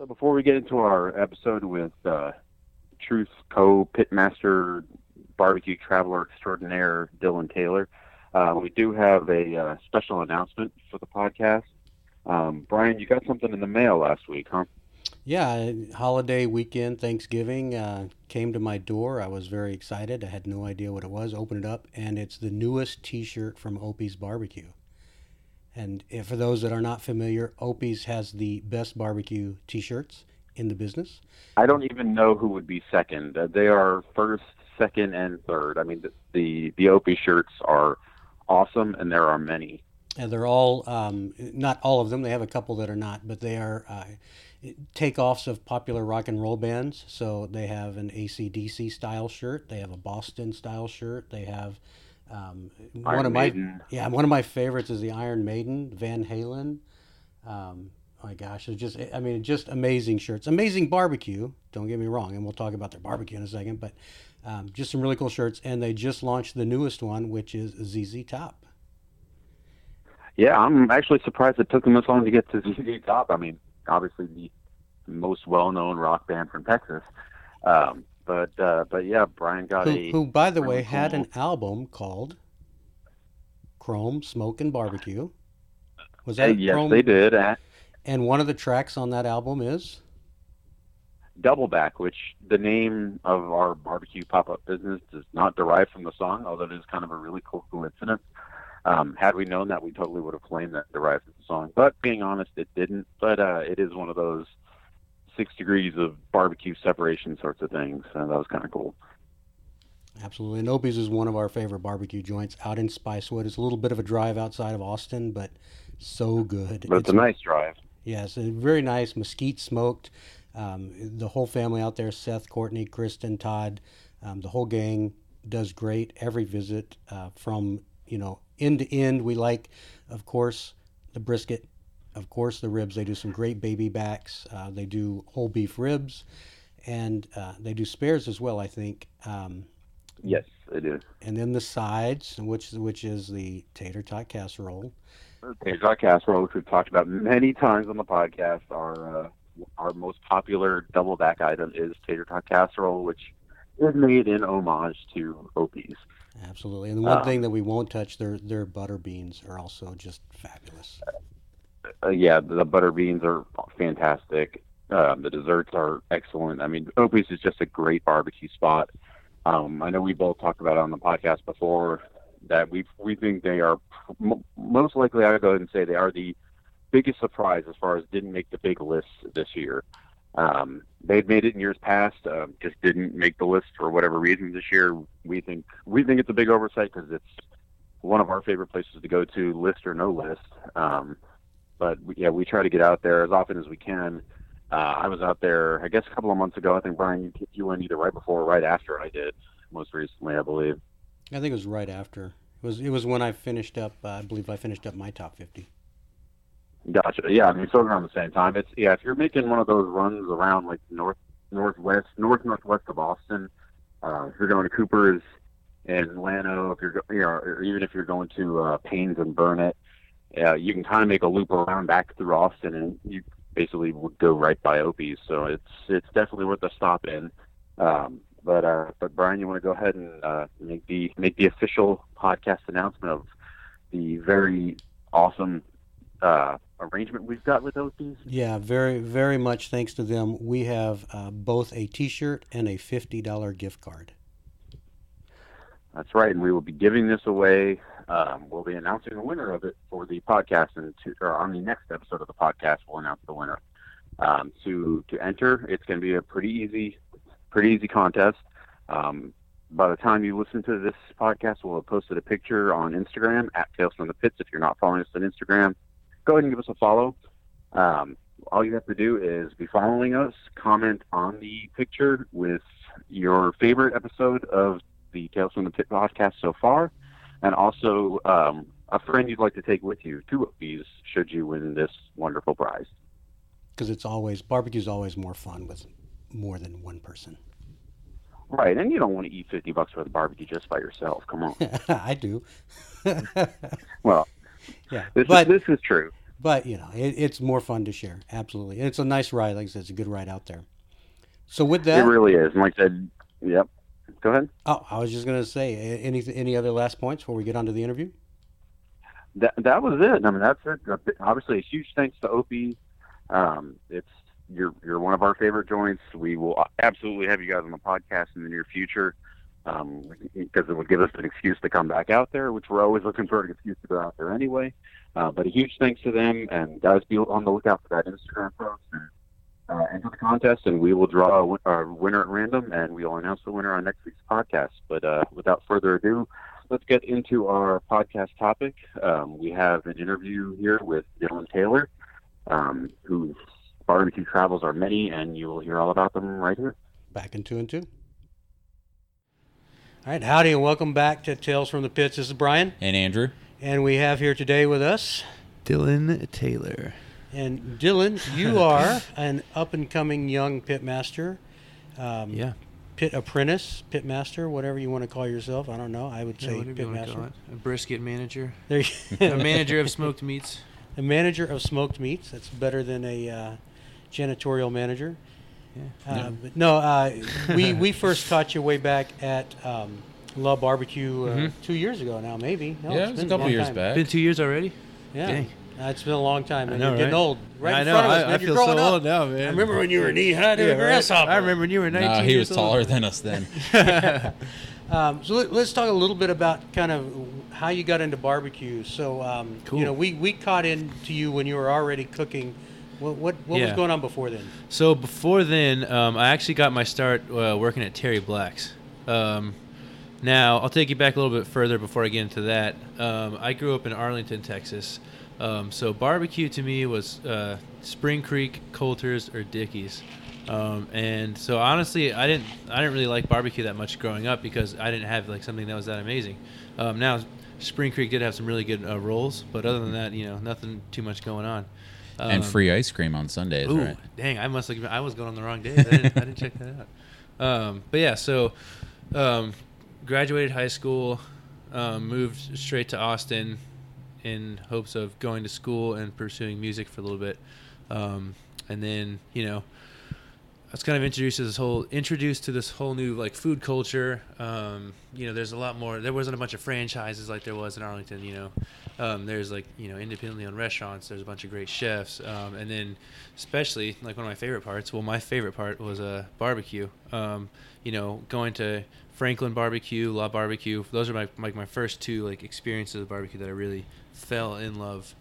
So before we get into our episode with uh, Truth Co. Pitmaster Barbecue Traveler Extraordinaire Dylan Taylor, uh, we do have a uh, special announcement for the podcast. Um, Brian, you got something in the mail last week, huh? Yeah, holiday weekend, Thanksgiving uh, came to my door. I was very excited. I had no idea what it was. Opened it up, and it's the newest T-shirt from Opie's Barbecue. And for those that are not familiar, Opie's has the best barbecue T-shirts in the business. I don't even know who would be second. Uh, they are first, second, and third. I mean, the the, the Opie shirts are awesome, and there are many. And they're all, um, not all of them. They have a couple that are not, but they are uh, takeoffs of popular rock and roll bands. So they have an ACDC style shirt. They have a Boston style shirt. They have um, one of my Maiden. yeah one of my favorites is the Iron Maiden, Van Halen. Um, oh my gosh, it's just I mean just amazing shirts, amazing barbecue. Don't get me wrong, and we'll talk about their barbecue in a second, but um, just some really cool shirts. And they just launched the newest one, which is ZZ Top. Yeah, I'm actually surprised it took them this long to get to ZZ Top. I mean, obviously the most well-known rock band from Texas. Um, but uh, but yeah, Brian got Who, a who by the way, had an album called Chrome Smoke and Barbecue. Was that yes, Chrome? they did. Uh, And one of the tracks on that album is Doubleback, which the name of our barbecue pop-up business does not derive from the song, although it is kind of a really cool coincidence. Um, had we known that, we totally would have claimed that it derived from the song. But being honest, it didn't. But uh, it is one of those six degrees of barbecue separation sorts of things. So that was kind of cool. absolutely. And Opie's is one of our favorite barbecue joints out in Spicewood. It's a little bit of a drive outside of Austin, but so good. But it's a nice drive. Yes, a very nice mesquite smoked. Um, the whole family out there Seth, Courtney, Kristen, Todd, um, the whole gang does great every visit uh, from, you know, end to end. We like, of course, the brisket, of course, the ribs. They do some great baby backs. Uh, they do whole beef ribs, and uh, they do spares as well, I think. Um, Yes, it is. and then the sides, which which is the tater tot casserole. Tater tot casserole, which we've talked about many times on the podcast, our uh, our most popular double back item is tater tot casserole, which is made in homage to Opie's. Absolutely. And the one Um, thing that we won't touch, their their butter beans are also just fabulous. Uh, yeah, the butter beans are fantastic. Um, the desserts are excellent. I mean, Opie's is just a great barbecue spot. Um, I know we both talked about it on the podcast before that we we think they are most likely. I would go ahead and say they are the biggest surprise as far as didn't make the big list this year. Um, they'd made it in years past, um, just didn't make the list for whatever reason this year. We think we think it's a big oversight because it's one of our favorite places to go to, list or no list. Um, but we, yeah, we try to get out there as often as we can. Uh, I was out there, I guess, a couple of months ago. I think Brian, you, you went either right before or right after I did, most recently, I believe. I think it was right after. It was it was when I finished up. Uh, I believe I finished up my top fifty. Gotcha. Yeah, I mean, sort of around the same time. It's yeah, if you're making one of those runs around like north, northwest, north northwest of Austin, uh, if you're going to Cooper's and Llano, if you're you know, or even if you're going to uh, Paynes and Burnet, yeah, you can kind of make a loop around back through Austin, and you basically would go right by Opie's. So it's it's definitely worth a stop in. Um, but uh, but Brian, you want to go ahead and uh, make the make the official podcast announcement of the very awesome uh, arrangement we've got with Opie's. Yeah, very very much thanks to them. We have uh, both a T-shirt and a fifty dollar gift card. That's right, and we will be giving this away. Um, we'll be announcing the winner of it for the podcast, and to, or on the next episode of the podcast, we'll announce the winner. Um, to to enter, it's going to be a pretty easy, pretty easy contest. Um, by the time you listen to this podcast, we'll have posted a picture on Instagram at Tales from the Pits. If you're not following us on Instagram, go ahead and give us a follow. Um, all you have to do is be following us, comment on the picture with your favorite episode of the Tales from the Pit podcast so far, and also um, a friend you'd like to take with you to these should you win this wonderful prize. Because it's always barbecue's always more fun with more than one person. Right, and you don't want to eat fifty bucks worth of barbecue just by yourself. Come on. I do. Well, yeah, this but is, this is true. but you know, it, it's more fun to share. Absolutely, and it's a nice ride. Like I said, it's a good ride out there. So with that, it really is. And like I said, yep. Go ahead. Oh, I was just gonna say, any any other last points before we get on to the interview? That that was it. I mean, that's it. Obviously, a huge thanks to Opie. Um, it's you're you're one of our favorite joints. We will absolutely have you guys on the podcast in the near future um, because it would give us an excuse to come back out there, which we're always looking for an excuse to go out there anyway. Uh, but a huge thanks to them, and guys, be on the lookout for that Instagram post and uh, enter the contest, and we will draw a, a, winner at random, and we will announce the winner on next week's podcast. But uh, without further ado, let's get into our podcast topic. Um, we have an interview here with Dylan Taylor, um, whose barbecue travels are many, and you will hear all about them right here. Back in two and two. All right, howdy, and welcome back to Tales from the Pits. This is Brian and Andrew, and we have here today with us Dylan Taylor. And Dylan, you are an up and coming young pitmaster. Um, yeah. Pit apprentice, pit master, whatever you want to call yourself. I don't know. I would say yeah, pit master. A brisket manager. There you a manager of smoked meats. A manager of smoked meats. That's better than a uh, janitorial manager. Yeah. Uh, but no, uh, we we first caught you way back at um, La Barbecue uh, mm-hmm. two years ago now, maybe. No, yeah, it was a couple years time. back. Been two years already. Yeah. Dang. It's been a long time, man. I know, You're getting old. Right I in know. front of us, I, man. I You're feel growing so up. old now, man. I remember when you were knee high to yeah, a grasshopper. I remember when you were 19 nah, he was taller old. than us then. um, so let, us talk a little bit about kind of how you got into barbecue. So, um, cool. you know, we, we caught into you when you were already cooking – what what, what yeah. was going on before then? So before then, um, I actually got my start uh, working at Terry Black's. Um, now I'll take you back a little bit further before I get into that. Um, I grew up in Arlington, Texas. Um, so barbecue to me was uh, Spring Creek, Colter's, or Dickey's. Um, and so honestly, I didn't I didn't really like barbecue that much growing up because I didn't have like something that was that amazing. Um, now Spring Creek did have some really good uh, rolls, but other than that, you know, nothing too much going on. Um, and free ice cream on Sundays, ooh, right? Dang, I must have. I was going on the wrong days. I didn't, I didn't check that out. Um, but yeah, so um, graduated high school, um, moved straight to Austin in hopes of going to school and pursuing music for a little bit, um, and then you know I was kind of introduced to this whole introduced to this whole new like food culture. Um, you know, there's a lot more. There wasn't a bunch of franchises like there was in Arlington. You know, um, there's like you know independently owned restaurants. There's a bunch of great chefs, um, and then especially like one of my favorite parts. Well, my favorite part was a uh, barbecue. Um, you know, going to Franklin Barbecue, La Barbecue. Those are my like my first two like experiences of barbecue that I really fell in love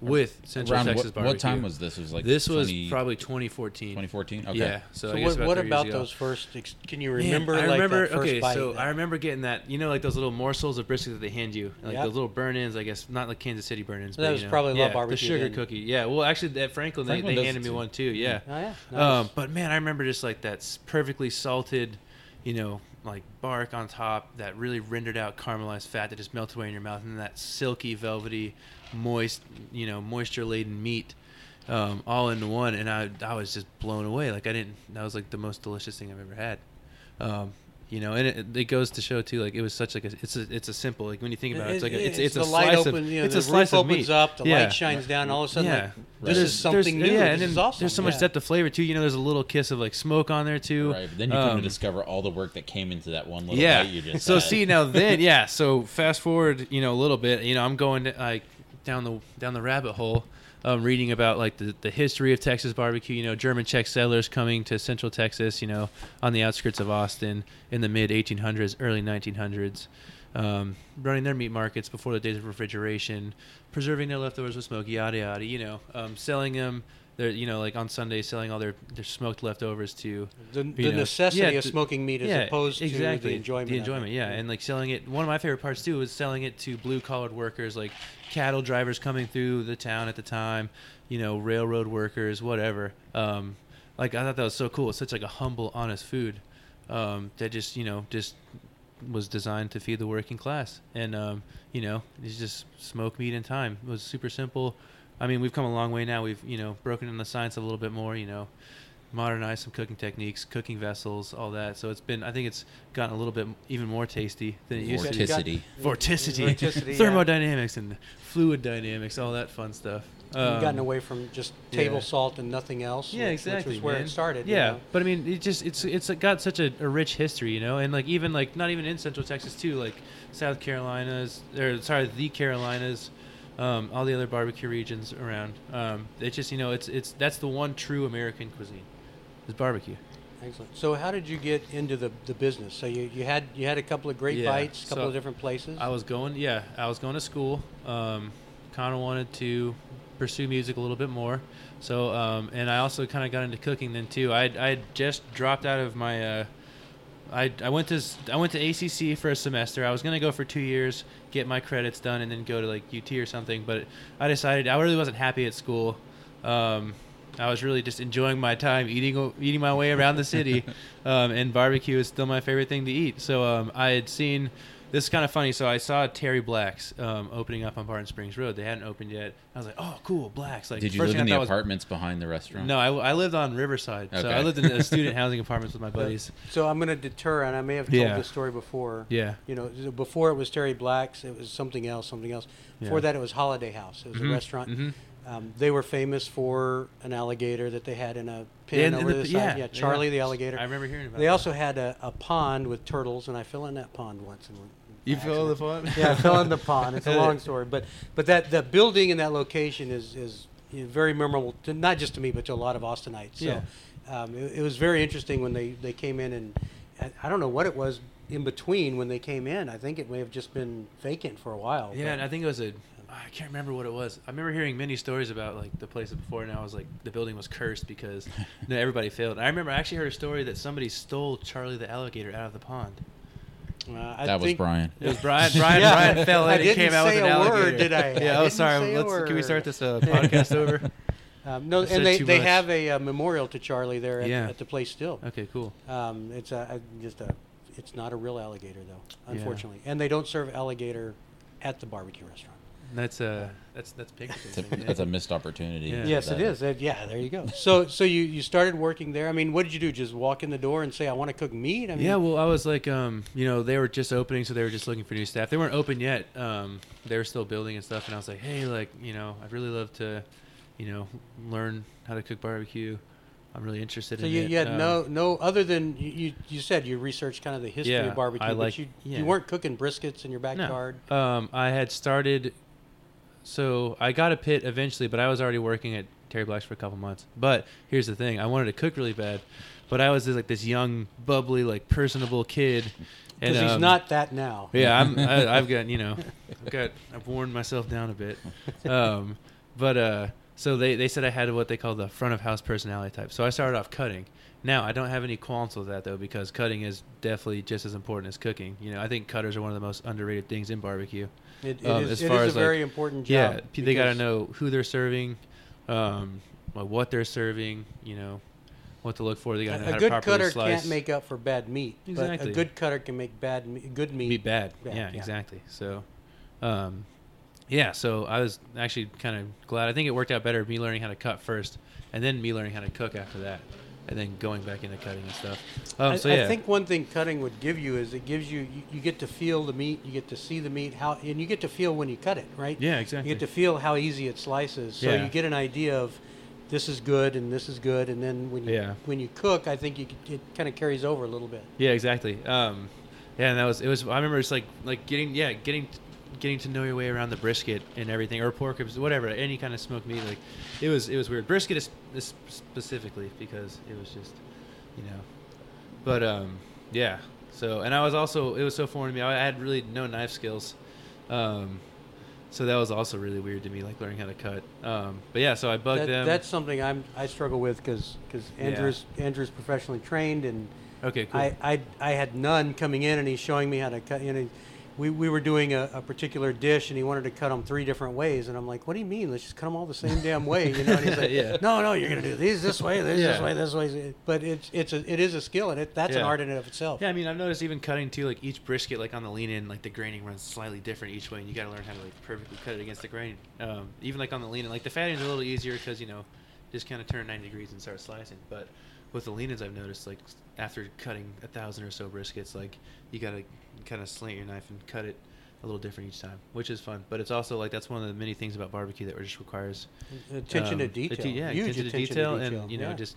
with Central Around Texas what, barbecue. What time was this? Was like this 20, was probably 2014. 2014. Okay. Yeah. So, so what, what about those first? Can you remember? Man, I like remember. okay, so I remember getting that. You know, like those little morsels of brisket that they hand you, like yep. those little burnt ends. I guess not like Kansas City burnt ends. So that but, was you know, probably yeah, barbecue. The sugar then. cookie. Yeah. Well, actually, at Franklin, Franklin they, they handed me one too. Yeah. Oh yeah. Nice. Um, but man, I remember just like that perfectly salted, you know, like bark on top, that really rendered out caramelized fat that just melts away in your mouth, and that silky, velvety moist, you know, moisture laden meat, um, all into one, and I I was just blown away. Like I didn't. That was like the most delicious thing I've ever had. Um, you know, and it, it, goes to show too. Like it was such like a it's a it's a simple like when you think about it, it's like a, it's it's, it's a light slice open, of you know, it's the a slice roof of opens meat. up, the yeah. light shines down, all of a sudden, yeah. like, this is something new. Yeah, and then awesome. there's so much yeah. depth of flavor too. You know, there's a little kiss of like smoke on there too. Right, but then you um, come to discover all the work that came into that one little yeah. bite you just. So had. see now then yeah. So fast forward, you know, a little bit. You know, I'm going to like down the down the rabbit hole. Um, reading about like the, the history of Texas barbecue, you know, German Czech settlers coming to Central Texas, you know, on the outskirts of Austin in the mid 1800s, early 1900s, um, running their meat markets before the days of refrigeration, preserving their leftovers with smoke, yada yada, you know, um, selling them they're you know like on Sunday selling all their, their smoked leftovers to the, the know, necessity yeah, of smoking meat as yeah, opposed exactly. to the enjoyment. The enjoyment, yeah, and like selling it. One of my favorite parts too was selling it to blue collared workers, like cattle drivers coming through the town at the time, you know, railroad workers, whatever. Um, like I thought that was so cool. It's such like a humble, honest food um, that just you know just was designed to feed the working class, and um, you know, it's just smoke meat in time. It was super simple I mean, we've come a long way now. We've you know broken in the science a little bit more. You know, modernized some cooking techniques, cooking vessels, all that. So it's been I think it's gotten a little bit even more tasty than it used to. Vorticity. Vorticity, Vorticity, yeah. thermodynamics, and fluid dynamics, all that fun stuff. You've Um, gotten away from just table yeah. salt and nothing else. yeah, which- exactly. Which was where man. it started. you Yeah, know? but I mean, it just it's it's got such a, a rich history, you know, and like even like not even in Central Texas too, like South Carolinas or sorry, the Carolinas, um, all the other barbecue regions around. Um, it's just you know it's it's that's the one true American cuisine, is barbecue. Excellent. So how did you get into the, the business? So you, you had you had a couple of great Yeah, bites, a couple so of different places. I was going, yeah, I was going to school. Um, kind of wanted to pursue music a little bit more. So, um, and I also kind of got into cooking then too. I I just dropped out of my. Uh, I, I went to I went to ACC for a semester. I was gonna go for two years, get my credits done, and then go to like UT or something. But I decided I really wasn't happy at school. Um, I was really just enjoying my time eating eating my way around the city, um, and barbecue is still my favorite thing to eat. So um, I had seen this is kind of funny. So I saw Terry Black's um, opening up on Barton Springs Road. They hadn't opened yet. I was like, oh, cool, Black's. Like, Did you first live in I the thought was- apartments behind the restaurant? No, I, I lived on Riverside. Okay. So I lived in a student housing apartments with my buddies. so I'm going to deter, and I may have told Yeah. this story before. Yeah. You know, before it was Terry Black's, it was something else, something else. Before Yeah. that, it was Holiday House. It was Mhm, a restaurant. mhm. Um, they were famous for an alligator that they had in a pen And- over and the, the- side. yeah, Yeah, Charlie yeah. the alligator. I remember hearing about They that. also had a, a pond with turtles, and I fell in that pond once. And You fell in the pond? Yeah, I fell in the pond. It's a long story, but but that the building in that location is is you know, very memorable, to, not just to me, but to a lot of Austinites. So Yeah. um, it, it was very interesting when they, they came in, and I- I don't know what it was in between when they came in. I think it may have just been vacant for a while. Yeah, and I think it was a. I can't remember what it was. I remember hearing many stories about like the place before, and I was like, the building was cursed because no, everybody failed. And I remember I actually heard a story that somebody stole Charlie the alligator out of the pond. Uh, I that was Brian. It was Brian. Brian. Yeah. Brian fell in I and didn't came out with say an a alligator. word, did I? I Yeah. Oh, sorry. Let's. Can we start this uh, podcast over? Um, no, and they, they much. have a, uh memorial to Charlie there at, Yeah. at the place still. Okay. Cool. Um, it's a, a just a, it's not a real alligator though, Yeah. unfortunately, and they don't serve alligator at the barbecue restaurant. That's uh. That's that's pig. That's a, that's a missed opportunity. Yeah. Yes, it is. Yeah, there you go. So, so you, you started working there. I mean, what did you do? Just walk in the door and say, "I want to cook meat." I mean, yeah, well, I was like, um, you know, they were just opening, so they were just looking for new staff. They weren't open yet. Um, they were still building and stuff. And I was like, hey, like, you know, I'd really love to, you know, learn how to cook barbecue. I'm really interested So in you, it. you had Um, no no other than you, you you said you researched kind of the history Yeah, of barbecue, I but like- you yeah. you weren't cooking briskets in your backyard. No. Um, I had started, so I got a pit eventually, but I was already working at Terry Black's for a couple months. But here's the thing: I wanted to cook really bad, but I was this, like this young, bubbly, like personable kid. And, Because he's um, not that now. Yeah, I'm, I, I've got you know, I've got I've worn myself down a bit, um, but uh, so they they said I had what they call the front of house personality type. So I started off cutting. Now I don't have any qualms with that though because cutting is definitely just as important as cooking. You know, I think cutters are one of the most underrated things in barbecue. It, it Um, is, as it far is as, a like- very important Yeah, job. p- they got to know who they're serving, um, what they're serving. You know, what to look for. They got to know A, how a to good properly cutter slice. can't make up for bad meat. But Exactly. a good cutter can make bad me- good meat. be bad. bad, yeah, yeah. exactly. So, um, yeah. So I was actually kind of glad. I think it worked out better me learning how to cut first, and then me learning how to cook after that, and then going back into cutting and stuff. Um, I, so yeah, I think one thing cutting would give you is it gives you, you you get to feel the meat, you get to see the meat, how and you get to feel when you cut it, right? yeah, exactly. You get to feel how easy it slices, so Yeah. you get an idea of this is good and this is good, and then when you Yeah. when you cook, I think you, it kind of carries over a little bit. Yeah, exactly. Um, yeah, and that was it was. I remember it's like like getting yeah getting getting to know your way around the brisket and everything or pork ribs whatever any kind of smoked meat like it was it was weird brisket is, is specifically because it was just you know but um yeah so and I was also it was so foreign to me I had really no knife skills um so that was also really weird to me like learning how to cut um but yeah so I bugged That, them that's something I'm I struggle with because Yeah. Andrew's Andrew's professionally trained and okay cool I, I I had none coming in and he's showing me how to cut. You know, we, we were doing a, a particular dish and he wanted to cut them three different ways and I'm like, what do you mean? Let's just cut them all the same damn way, you know? And he's like, Yeah. no, no, you're gonna do these this way, this this way, this way. But it's it's a, it is a skill and it that's an art in and of itself. Yeah, I mean, I've noticed even cutting too, like each brisket, like on the lean in, like the graining runs slightly different each way, and you got to learn how to like perfectly cut it against the grain. Um, even like on the lean in, like the fatting is a little easier because you know, just kind of turn 90 degrees and start slicing. But with the lean-ins, I've noticed like after cutting a thousand or so briskets, like you gotta kind of slant your knife and cut it a little different each time, which is fun. But it's also like that's one of the many things about barbecue that just requires Attention to um, detail. atti- yeah, Huge attention, to detail, and you know yeah. just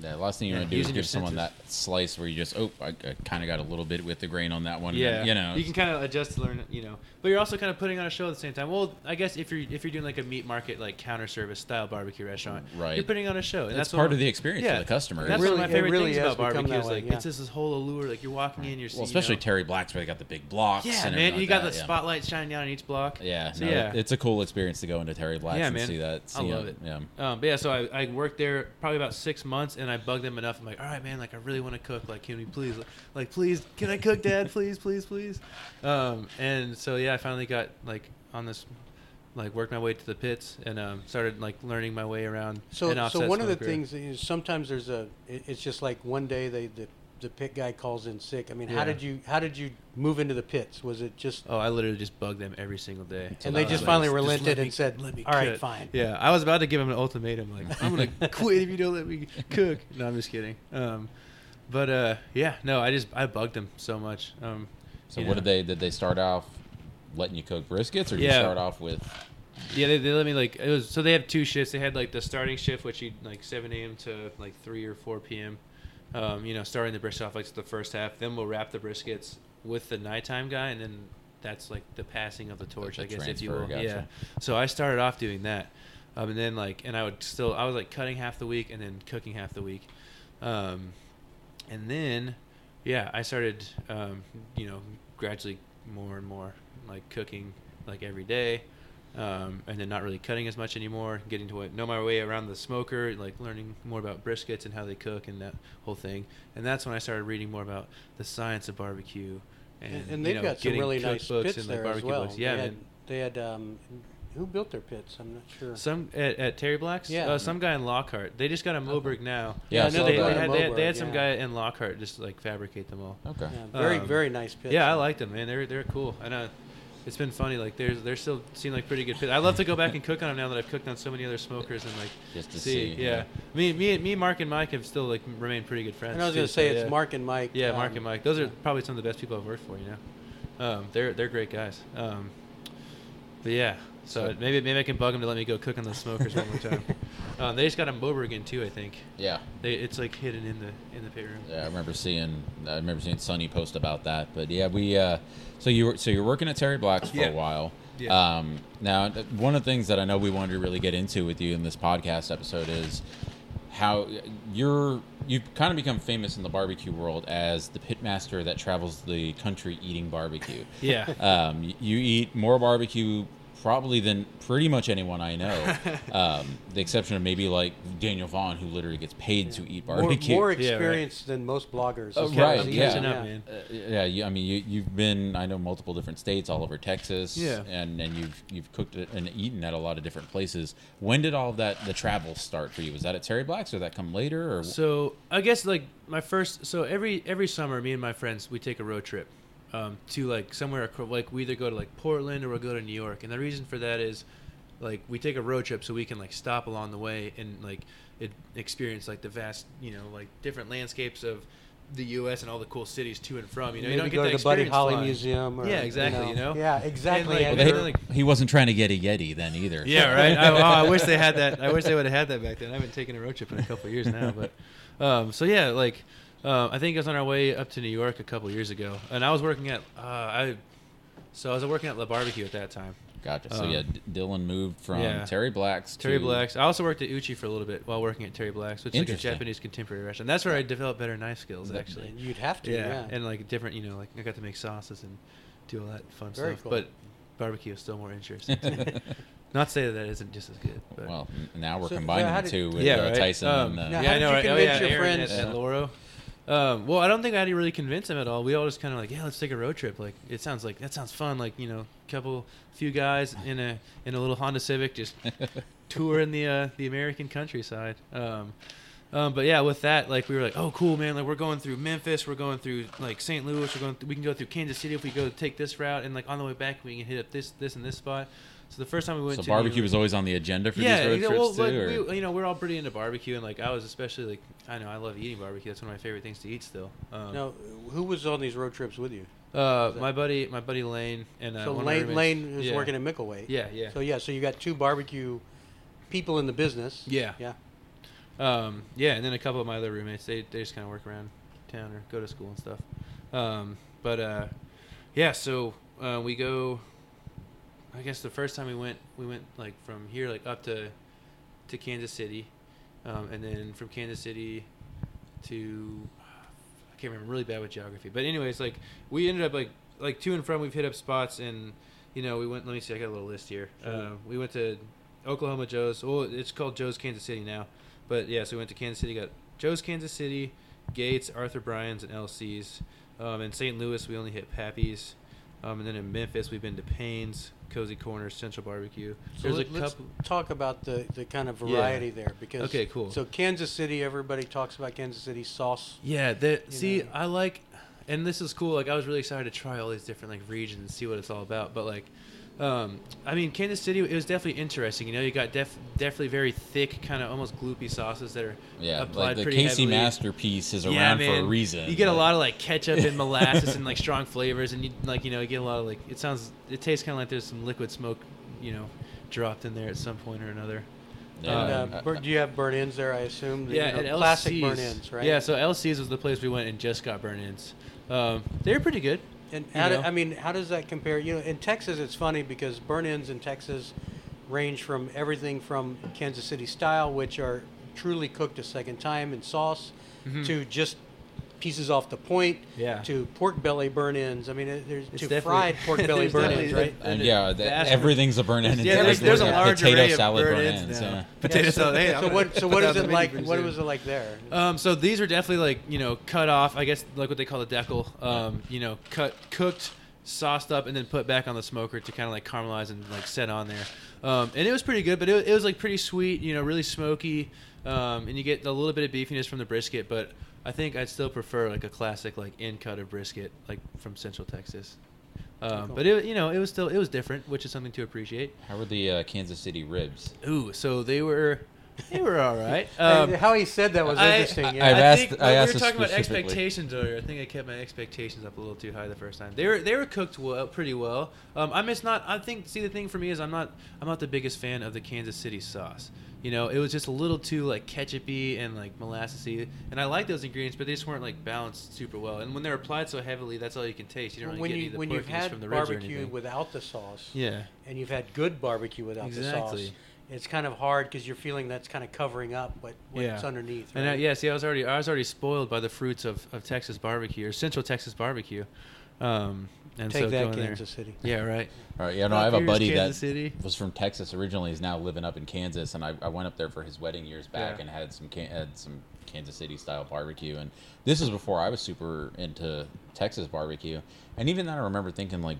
Yeah, the last thing you want to do is using give someone that slice where you just, oh, I, I kind of got a little bit with the grain on that one. yeah, you know, you can kind of adjust to learn, you know, but you're also kind of putting on a show at the same time. Well, I guess if you're if you're doing like a meat market like counter service style barbecue restaurant, Right. You're putting on a show, and that's, that's, part of the experience yeah, for the customer. That's Really- one of my favorite really things about become barbecue. that Is way, like yeah. it's just this whole allure. Like you're walking in, you're well, especially you know, Terry Blacks where they got the big blocks. yeah, and man, you got like the that, spotlight shining down on each block. Yeah, So, no, yeah. it's a cool experience to go into Terry Blacks and see that. I love it. it. Yeah. Um, but yeah, so I, I worked there probably about six months, and I bugged them enough. I'm like, all right, man, like I really want to cook. Like, can we please, like, please, can I cook, Dad? Please, please, please. Um, and so yeah, I finally got like on this, like worked my way to the pits and um, started like learning my way around. So, so one of the smoker. things is sometimes there's a. It, it's just like one day they the, the pit guy calls in sick. I mean, how did you how did you move into the pits? Was it just Oh, I literally just bugged them every single day. And they just was- finally Just relented let me- and said, let me "All right, cook." fine." Yeah, I was about to give him an ultimatum, like I'm gonna quit if you don't let me cook. No, I'm just kidding. Um, but uh, yeah, no, I just I bugged him so much. Um, So what know. did they? Did they start off letting you cook briskets, or did you start off with? Yeah, they, they let me like it was so they have two shifts. They had like the starting shift, which you like 7 a.m. to like 3 or 4 p.m. Um, you know, starting the brisket off like the first half. Then we'll wrap the briskets with the nighttime guy, and then that's like the passing of the torch, the I guess, if you will. transfer, Yeah. So I started off doing that, um, and then like, and I would still I was like cutting half the week and then cooking half the week, um, and then yeah, I started um, you know gradually more and more like cooking like every day um, and then not really cutting as much anymore, getting to know my way around the smoker, like learning more about briskets and how they cook and that whole thing. And that's when I started reading more about the science of barbecue. And, And, and they've know, got some really nice cookbooks pits and like there as well. books. Yeah, they had, they had um, who built their pits? I'm not sure. Some at, at Terry Black's, Yeah. uh, some guy in Lockhart. They just got a Moberg now. Yeah, I no, saw they, they had, they, had, they had Moberg, some yeah. guy in Lockhart just like fabricate them all. Okay. Yeah, very Um, very nice pits. Yeah, I liked them, man. They're they're cool. I know. It's been funny. Like they're they're still seem like pretty good pits. I love to go back and cook on them now that I've cooked on so many other smokers and like Just to see. see, yeah. yeah. me me me Mark and Mike have still like remained pretty good friends. And I was gonna so, say yeah. it's Mark and Mike. Yeah, Mark um, and Mike. Those are probably some of the best people I've worked for. You know, um, they're they're great guys. Um, but yeah, so, maybe maybe I can bug him to let me go cook on the smokers one more time. Um, they just got a Moberg in too, I think. Yeah. They it's like hidden in the in the pit room. Yeah, I remember seeing I remember seeing Sonny post about that. But yeah, we uh, so you were so you're working at Terry Black's for Yeah. a while. Yeah. Um, now one of the things that I know we wanted to really get into with you in this podcast episode is how you're you've kind of become famous in the barbecue world as the pitmaster that travels the country eating barbecue. Yeah. Um, you eat more barbecue probably than pretty much anyone I know. um, the exception of maybe like Daniel Vaughn, who literally gets paid to eat More, barbecue. more Yeah, right. than most bloggers. Oh, as I'm far right, as yeah. is, up, man. Uh, yeah, you, I mean, you, you've been, I know, multiple different states, all over Texas, Yeah. and and you've you've cooked and eaten at a lot of different places. When did all of that the travel start for you? Was that at Terry Black's, or did that come later? Or So I guess like my first. So every every summer, me and my friends we take a road trip um, to like somewhere. acro- Like we either go to like Portland or we'll go to New York. And the reason for that is like we take a road trip so we can like stop along the way and like it, experience like the vast you know like different landscapes of the U.S. and all the cool cities to and from. You know, Maybe you don't get go that to the Buddy Holly flying. Museum. Or, Yeah, exactly, you know? Yeah, exactly. like, well, they, like- he wasn't trying to get a Yeti then either. Yeah, right. I, oh, I wish they had that. I wish they would have had that back then. I haven't taken a road trip in a couple of years now, but um, so yeah, like um, I think I was on our way up to New York a couple years ago, and I was working at uh, I. So I was working at La Barbecue at that time. Gotcha. So Um, yeah, D- Dylan moved from yeah. Terry Black's Terry Black's. I also worked at Uchi for a little bit while working at Terry Black's, which is like a Japanese contemporary restaurant. That's where I developed better knife skills, actually. You'd have to. Yeah, Yeah, and like different, you know, like I got to make sauces and do all that fun Very stuff. cool. But barbecue is still more interesting. Not to say that that isn't just as good. But. Well, now we're So- so combining how the two with yeah, uh, right. Tyson Um, and uh, Now, yeah, how I did know, you right? Oh, convince yeah, your Aaron friends- at, at Loro. Um, well, I don't think I had to really convince them at all. We all just kind of like, yeah, let's take a road trip. Like, it sounds like that sounds fun. Like, you know, couple, few guys in a in a little Honda Civic, just touring the uh, the American countryside. Um, um, but yeah, with that, like we were like, oh, cool, man. Like we're going through Memphis, we're going through like St. Louis, we're going. we can go through Kansas City if we go take this route, and like on the way back we can hit up this, this, and this spot. So the first time we went So to barbecue New- was always on the agenda for yeah, these road you know, trips well, too. like, or- we, you know, we're all pretty into barbecue, and like I was especially like I know I love eating barbecue. That's one of my favorite things to eat still. Um, Now, who was on these road trips with you? uh, that- my buddy, my buddy Lane, and uh, so one Lane, Lane is yeah. working at Micklethwait. Yeah, yeah, So yeah, so you got two barbecue people in the business. yeah, Yeah. um, yeah, and then a couple of my other roommates. They they just kind of work around town or go to school and stuff. Um, but uh, yeah, so uh, we go. I guess the first time we went, we went like from here like up to to Kansas City, um, and then from Kansas City to I can't remember. I'm really bad with geography, but anyways, like we ended up like like to and from. We've hit up spots, and you know we went. Let me see. I got a little list here. Sure. Uh, we went to Oklahoma Joe's. Well, it's called Joe's Kansas City now, but yeah. So we went to Kansas City. Got Joe's Kansas City, Gates, Arthur Bryant's, and LC's. Um, in St. Louis, we only hit Pappy's. Um, and then in Memphis, we've been to Payne's, Cozy Corners, Central Barbecue. So There's a let, let's couple. talk about the, the kind of Yeah. variety there because Okay, cool. So Kansas City, everybody talks about Kansas City sauce. Yeah, you see, know. I like, and this is cool. Like, I was really excited to try all these different like regions and see what it's all about. But like, um, I mean, Kansas City, it was definitely interesting. You know, you got def- definitely very thick, kind of almost gloopy sauces that are yeah, applied like the pretty KC heavily. masterpiece is Yeah, around for a reason. You get a lot of like ketchup and molasses and like strong flavors, and you like you know you get a lot of like it sounds it tastes kind of like there's some liquid smoke, you know, dropped in there at some point or another. yeah, and, uh, uh, bur- do you have burnt ends there? I assume. The, Yeah, you know, classic burnt ends, right? Yeah, so LC's was the place we went and just got burnt ends. Um, they were pretty good. And how do. I mean, how does that compare? You know, in Texas, it's funny because burnt ends in Texas range from everything from Kansas City style, which are truly cooked a second time in sauce, Mhm. to just pieces off the point, Yeah. to pork belly burnt ends. I mean, it, there's It's to fried pork belly burnt ends, definitely- right? and a yeah, the, vast- everything's a burn end. Yeah, there's, there's a large potato array of salad burn burn-ins ends. now. Yeah. Potato Yeah, salad. Hey, I'm So gonna what? So put what that is on the it like? What soon. was it like there? Um, so these are definitely like you know cut off. I guess like what they call the deckle. Um, you know, cut, cooked, sauced up, and then put back on the smoker to kind of like caramelize and like set on there. Um, and it was pretty good, but it, it was like pretty sweet. You know, really smoky, um, and you get a little bit of beefiness from the brisket. But I think I'd still prefer like a classic like in cut of brisket like from Central Texas. Um, Cool. But it you know it was still it was different, which is something to appreciate. How were the uh, Kansas City ribs? Ooh, so they were they were all right. Hey, Um, how he said that was I- interesting. I- yeah. I've I asked- think I well, we asked were talking about expectations earlier. I think I kept my expectations up a little too high the first time. They were they were cooked well, pretty well. Um, I'm just not. I think. See, the thing for me is I'm not. I'm not the biggest fan of the Kansas City sauce. You know, it was just a little too like ketchupy and like molassesy, and I like those ingredients, but they just weren't like balanced super well. And when they're applied so heavily, that's all you can taste. You don't really when get you any of the when you've had from the barbecue without the sauce, yeah, and you've had good barbecue without the Exactly. sauce, it's kind of hard because you're feeling that's kind of covering up what, what's Yeah. underneath. and I, yeah, see, I was already I was already spoiled by the fruits of, of Texas barbecue or Central Texas barbecue. Um, and Take so that, going there- Kansas City. Yeah, right. All right, yeah, no, I have a buddy Kansas that City. was from Texas originally. He's now living up in Kansas, and I, I went up there for his wedding years back Yeah. and had some had some Kansas City style barbecue. And this is before I was super into Texas barbecue. And even then, I remember thinking like,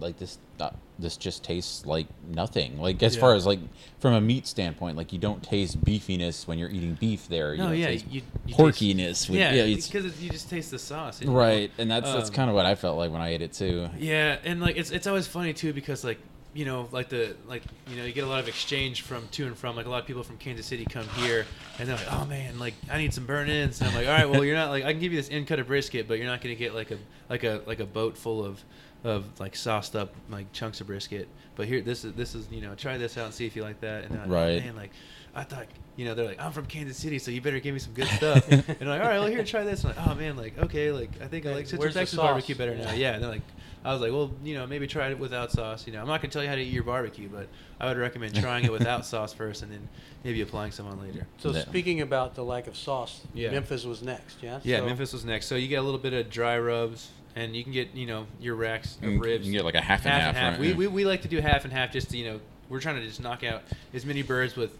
like this uh, this just tastes like nothing. Like as Yeah. far as like from a meat standpoint, like you don't taste beefiness when you're eating beef. There, you No, yeah, taste you, you porkiness. with- yeah, it's, because you just taste the sauce. you know? right, and that's that's Um, kind of what I felt like when I ate it too. Yeah, and like it's it's always funny too because like you know like the like you know you get a lot of exchange from to and from like a lot of people from Kansas City come here and they're like oh man like I need some burnt ends and I'm like all right well you're not like I can give you this in cut of brisket but you're not gonna get like a like a like a boat full of of like sauced up like chunks of brisket but here this is this is you know try this out and see if you like that and like, Right. man like I thought you know they're like I'm from Kansas City so you better give me some good stuff and I'm like all right well here try this and I'm like oh man like okay like I think I like Central where's the Texas barbecue better now yeah and they're like I was like, well, you know, maybe try it without sauce. You know, I'm not gonna tell you how to eat your barbecue, but I would recommend trying it without sauce first, and then maybe applying some on later. So Yeah. speaking about the lack of sauce, Yeah. Memphis was next. Yeah. Yeah, So- Memphis was next, so you get a little bit of dry rubs, and you can get, you know, your racks of You ribs. you can get like a half and half, right? We, Yeah. we we like to do half and half, just to, you know, we're trying to just knock out as many birds with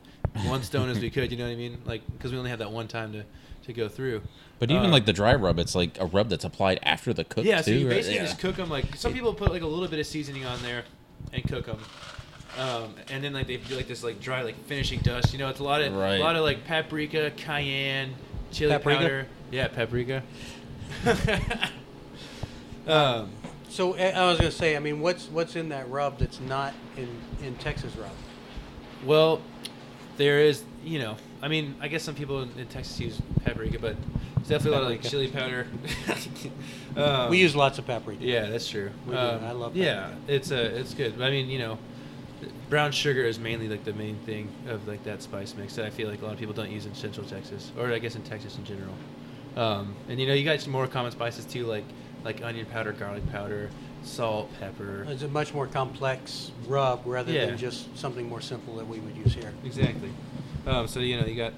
one stone as we could. You know what I mean? Like, because we only have that one time to to go through. But even Um, like the dry rub, it's like a rub that's applied after the cook Yeah, too. so you right? basically Yeah. just cook them like some people put like a little bit of seasoning on there and cook them, um, and then like they do like this like dry like finishing dust. You know, it's a lot of Right. a lot of like paprika, cayenne, chili Paprika? powder. Yeah, paprika. um, So I was gonna say, I mean, what's what's in that rub that's not in in Texas rub? Well, there is, you know, I mean, I guess some people in, in Texas use paprika, but it's definitely a lot of like chili powder. um, we use lots of paprika. Yeah, that's true. We do. Um, I love Yeah, it's a it's good. I mean, you know, brown sugar is mainly like the main thing of like that spice mix that I feel like a lot of people don't use in Central Texas, or I guess in Texas in general. Um, and you know, you got some more common spices too, like like onion powder, garlic powder, salt, pepper. It's a much more complex rub rather Yeah. than just something more simple that we would use here. Exactly. Um, so you know you got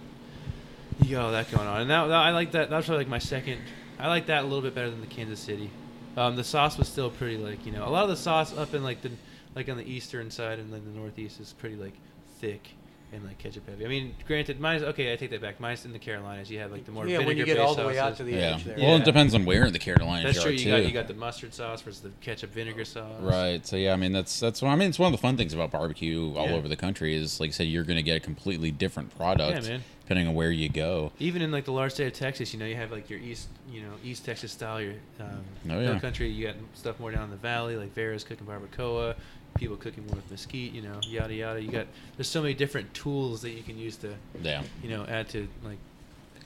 you got all that going on, and that, that- I like that. That's probably like my second. I like that a little bit better than the Kansas City. Um, the sauce was still pretty like you know a lot of the sauce up in like the like on the eastern side and then the northeast is pretty like thick and like ketchup heavy. I mean, granted, mine's okay. I take that back. Mine's in the Carolinas. You have like the more yeah, when you get all the way out to the Yeah. edge there. Well, Yeah. it depends on where in the Carolinas That's you true. are You too. got you got the mustard sauce versus the ketchup vinegar sauce. Right. So yeah, I mean that's that's I mean it's one of the fun things about barbecue all Yeah. over the country is like I said you're going to get a completely different product Yeah, man. depending on where you go. Even in like the large state of Texas, you know, you have like your east, you know, East Texas style, your um, Oh, yeah. country. You got stuff more down in the valley, like Vera's cooking barbacoa, people cooking more with mesquite, you know, yada yada. You got there's so many different tools that you can use to, Yeah. you know, add to like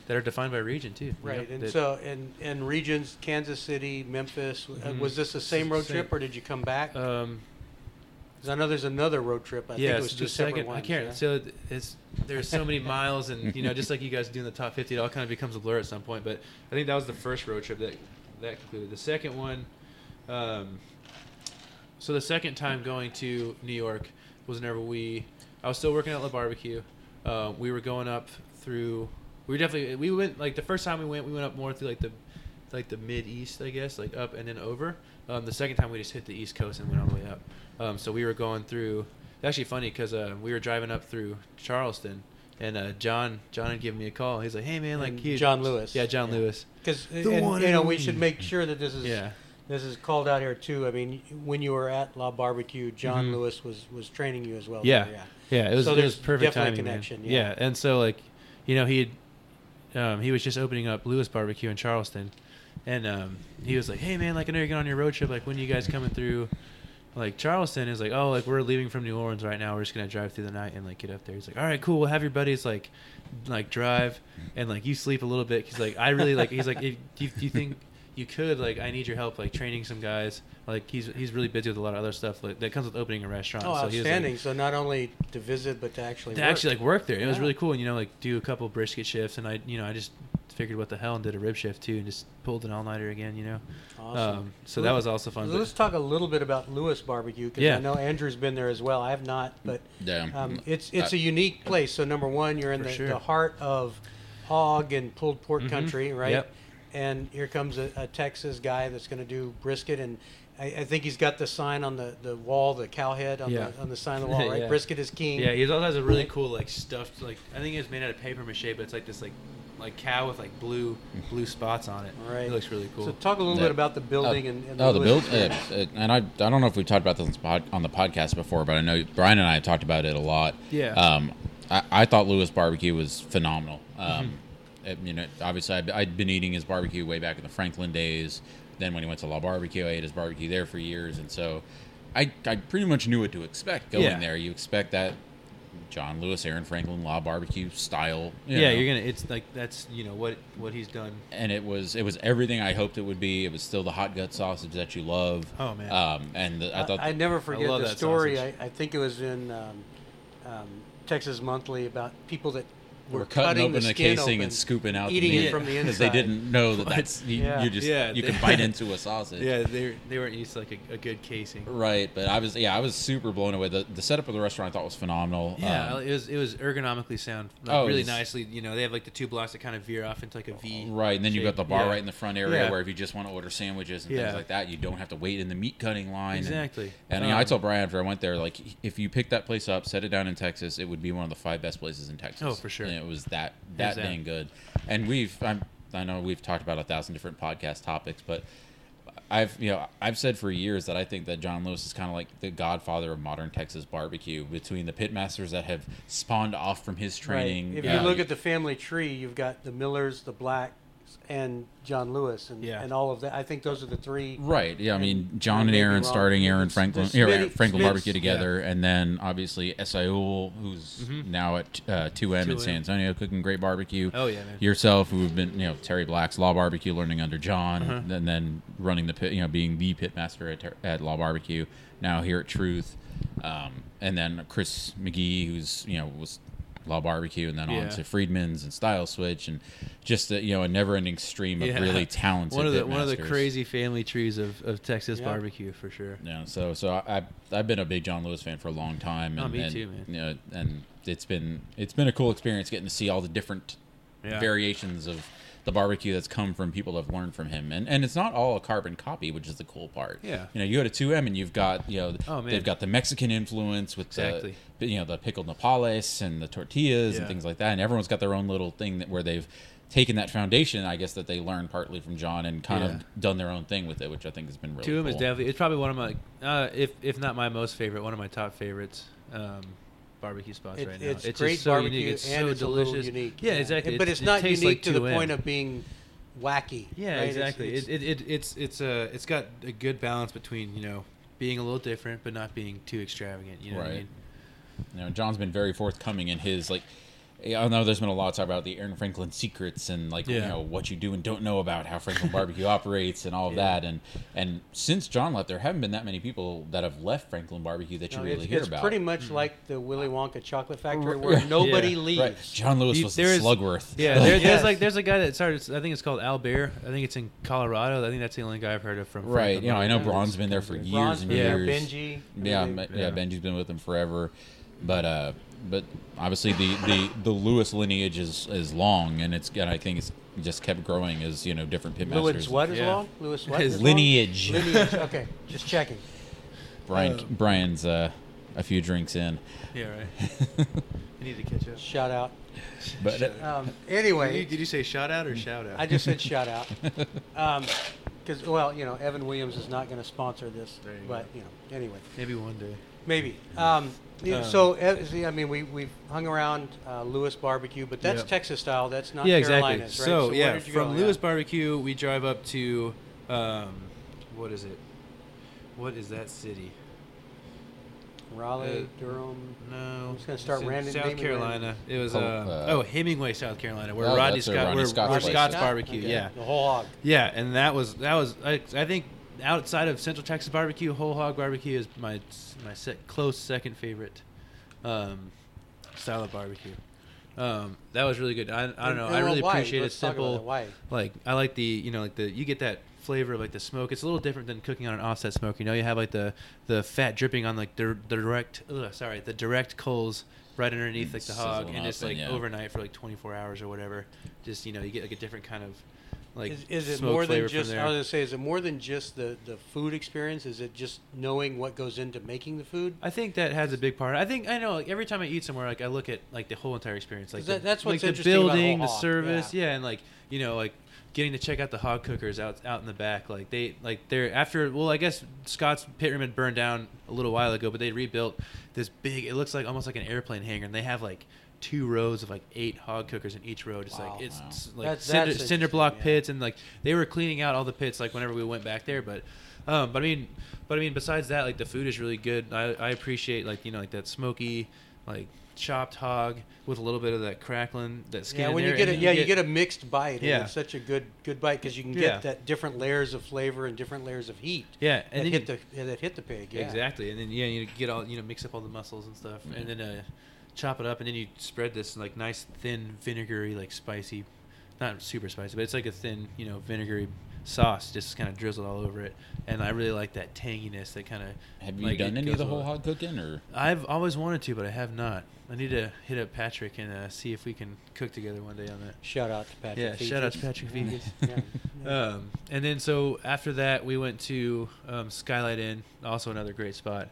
that are defined by region too. you know, Right, and so and and regions, Kansas City, Memphis. Uh, Mhm. was this the same road Same. trip, or did you come back? um, 'Cause I know there's another road trip. I yeah, think it was so two separate second, ones. I can't. yeah? So it's there's so many miles, and you know, just like you guys doing the top 50, it all kind of becomes a blur at some point. But I think that was the first road trip that that concluded. The second one, um, so the second time going to New York was whenever we, I was still working at La Barbecue. Uh, we were going up through. We were definitely we went like the first time we went, we went up more through like the like the mid east, I guess, like up and then over. Um, the second time we just hit the east coast and went all the way up. Um, so we were going through. It's actually funny because uh, we were driving up through Charleston, and uh, John John had given me a call. He's like, "Hey man, like And he, John Lewis. yeah, John Yeah. Lewis, Because The and, one you know we should make sure that this is yeah, this is called out here too. I mean, when you were at La Barbecue, John Mhm. Lewis was was training you as well. Yeah. there, yeah, it was So it was perfect timing, connection, Yeah. yeah. and so like, you know, he had um, he was just opening up Lewis Barbecue in Charleston, and um, he was like, "Hey man, like I know you're going on your road trip. Like when are you guys coming through?" Like Charleston is like, oh, like we're leaving from New Orleans right now. We're just gonna drive through the night and like get up there. He's like, all right, cool. We'll have your buddies like, like drive, and like you sleep a little bit. He's like, I really like. He's like, if, do, you, do you think you could like? I need your help like training some guys. Like he's he's really busy with a lot of other stuff like, that comes with opening a restaurant. Oh, so he was, like, outstanding! so not only to visit, but to actually to work. actually like work there. It was really cool, and you know, like do a couple brisket shifts, and I, you know, I just figured what the hell and did a rib shift too, and just pulled an all nighter again, you know. Awesome. Um, so that was also fun. So let's talk a little bit about Lewis Barbecue because Yeah. I know Andrew's been there as well. I have not, but Yeah. um, it's it's a unique place. So number one, you're in the, sure. the heart of hog and pulled pork Mhm. country, right? Yep. And here comes a, a Texas guy that's going to do brisket, and I, I think he's got the sign on the, the wall, the cow head on Yeah. the on the sign of the wall, right? Yeah. Brisket is king. Yeah, he also has a really cool like stuffed like I think it's made out of paper mache, but it's like this like like cow with like blue blue spots on it. Right. It looks really cool. So talk a little Yeah. bit about the building Uh, and, and oh, the Lewis build, uh, uh, and I, I don't know if we talked about this on the on the podcast before, but I know Brian and I have talked about it a lot. Yeah. Um, I, I thought Lewis Barbecue was phenomenal. Um, Mm-hmm. It- you know, obviously I'd, I'd been eating his barbecue way back in the Franklin days. Then when he went to La Barbecue, I ate his barbecue there for years, and so I, I pretty much knew what to expect going Yeah. there. You expect that John Lewis, Aaron Franklin, La Barbecue style. you yeah, know. you're gonna. It's like that's you know what what he's done. and it was it was everything I hoped it would be. It was still the hot gut sausage that you love. Oh, man. Um, and the, I thought I, never forget love the story. I. I think it was in um, um, Texas Monthly about people that were, we're cutting, the open the skin casing open, and scooping out eating the it meat from the inside because they didn't know that that's you, Yeah. you just Yeah, you they- can bite into a sausage. Yeah, they they weren't used to like a, a good casing. Right, but I was yeah I was super blown away. The the setup of the restaurant I thought was phenomenal. Yeah, Um, it was it was ergonomically sound, like, Oh, really was- nicely. You know, they have like the two blocks that kind of veer off into like a V. Right, and then you've got the bar Yeah. right in the front area where if you just want to order sandwiches and things like that, you don't have to wait in the meat cutting line. and- Exactly. And, you know, I Um, told Brian after I went there, like, if you pick that place up, set it down in Texas, it would be one of the five best places in Texas. Oh, for sure. And it was that that down. dang good. And we've, I'm, I know we've talked about a thousand different podcast topics, but I've, you know, I've said for years that I think that John Lewis is kind of like the godfather of modern Texas barbecue. Between the pitmasters that have spawned off from his Right. training, If uh, you look at the family tree, you've got the Muellers, the Black, and John Lewis and, Yeah. and all of that. I think those are the three. Right. Yeah. I mean, John and may be Aaron wrong. starting Aaron Franklin, the yeah, Smitty- Franklin Smiths, Barbecue together, and then obviously Esaul, who's Mhm. now at uh, 2M in 2M. San Antonio, cooking great barbecue. Oh yeah, man. Yourself, who've been, you know, Terry Black's La Barbecue, learning under John, Uh-huh. and then running the pit, you know, being the pit master at, at La Barbecue. Now here at Truth, um, and then Chris McGee, who's you know was La Barbecue, and then on to Freedmen's and Stiles Switch, and just a, you know a never-ending stream of Yeah. really talented. one of the pit one of the crazy family trees of, of Texas Yeah. barbecue for sure. Yeah, so so I I've, I've been a big John Lewis fan for a long time, Oh, and, me and, too, man. You know, and it's been it's been a cool experience getting to see all the different Yeah. variations of the barbecue that's come from people that have learned from him, and and it's not all a carbon copy, which is the cool part. Yeah. you know, you go to 2M and you've got you know Oh, they've got the Mexican influence with Exactly. the you know the pickled nopales and the tortillas Yeah. and things like that, and everyone's got their own little thing that where they've taken that foundation, I guess that they learned partly from John and kind Yeah. of done their own thing with it, which I think has been really Two cool. is definitely it's probably one of my uh, if if not my most favorite, one of my top favorites. Um, barbecue spots It, right now. it's, just great so barbecue unique. It's and so it's delicious. a unique. Yeah, exactly. But it's it not tastes unique like to the 2M. point of being wacky. Yeah, right? Exactly. it's- it, it, it, it's it's uh it's got a good balance between you know being a little different but not being too extravagant. You know what I mean? you know, John's been very forthcoming in his like. I know there's been a lot of talk about the Aaron Franklin secrets and like you know what you do and don't know about how Franklin Barbecue operates and all of Yeah. that and and since John left, there haven't been that many people that have left Franklin Barbecue that you no, really it's, hear it's about. pretty much like the Willy Wonka chocolate factory where nobody Yeah. leaves. right. John Lewis You- was there the is- Slugworth. Yeah, there, Yes. there's like there's a guy that started. I think it's called Al Bear. I think it's in Colorado. I think that's the only guy I've heard of from. right. Franklin You know, I know Barbecue. Braun's been there for years Braun's and been there, years. Benji. Yeah, I mean, yeah, Benji's been with them forever, but uh, but obviously the, the, the Lewis lineage is, is long, and it's and I think it's just kept growing as you know different pitmasters. Lewis what is Yeah. long? Lewis what? His is long? lineage. Lineage. Okay, just checking. Brian Uh, Brian's uh, a few drinks in, Yeah, right. I need to catch up. Shout out. but uh, Um, Did you, anyway, did you say shout out or shout out? I just said shout out. Because, well, you know, Evan Williams is not going to sponsor this. There you but, you know, anyway, maybe one day. maybe. Um, yeah, Um, so, uh, see, I mean, we, we've hung around uh, Lewis Barbecue, but that's Yep. Texas style. That's not yeah, exactly. Carolina's, right? So, where yeah, did you from go? Lewis Yeah. Barbecue, we drive up to, um, what is it? What is that city? Raleigh, uh, Durham. No, I'm just gonna start it's random- South naming Carolina. It was uh, Oh, uh, oh Hemingway, South Carolina, where Oh, Rodney Scott, Rodney where, Scott's where Scott's. Barbecue. Okay, Yeah, The whole hog. yeah, and that was that was I, I think outside of Central Texas barbecue, whole hog barbecue is my my sec, close second favorite um, style of barbecue. Um, that was really good. I, I don't And- know. and I really why? appreciate it. Let's talk about Simple. it. Why? Like I like the you know like the you get that flavor of like the smoke. It's a little different than cooking on an offset smoke. You know, you have like the the fat dripping on like the, the direct ugh, sorry the direct coals right underneath like the hog, and up it's and like yeah. overnight for like 24 hours or whatever. Just you know you get like a different kind of like is, is it more than just? I was gonna say, is it more than just the the food experience? Is it just knowing what goes into making the food? I think that has a big part. I think I know. Like, every time I eat somewhere, like I look at like the whole entire experience, like that- the, that's what's like, interesting about building, whole the service, yeah. yeah. and like you know, like getting to check out the hog cookers out out in the back. Like they like they're after. Well, I guess Scott's pit room had burned down a little while ago, but they rebuilt this big. It looks like almost like an airplane hangar, and they have like two rows of like eight hog cookers in each row. Just Wow. like it's Wow. like That's- cinder, that's cinder block yeah. pits, and like they were cleaning out all the pits like whenever we went back there, but. Um, but I mean, but I mean, besides that, like the food is really good. I, I appreciate like you know like that smoky, like chopped hog with a little bit of that crackling, that skin. Yeah, in when you get and it, yeah, you get a mixed bite. Yeah. and it's such a good good bite because you can get Yeah. that different layers of flavor and different layers of heat. yeah, that and then hit you, the yeah, that hit the pig. Yeah. exactly, and then yeah, you get all you know mix up all the muscles and stuff, and then uh, chop it up, and then you spread this like nice thin vinegary like spicy, not super spicy, but it's like a thin you know vinegary sauce just kind of drizzled all over it, and I really like that tanginess that kind of. have you like, done any of the whole well. hog cooking or? I've always wanted to, but I have not. I need to hit up Patrick and uh, see if we can cook together one day on that. Shout out to Patrick. Yeah, shout out to Patrick Yeah. Feges. Yeah. Yeah. Um, and then so after that, we went to um, Skylight Inn, also another great spot.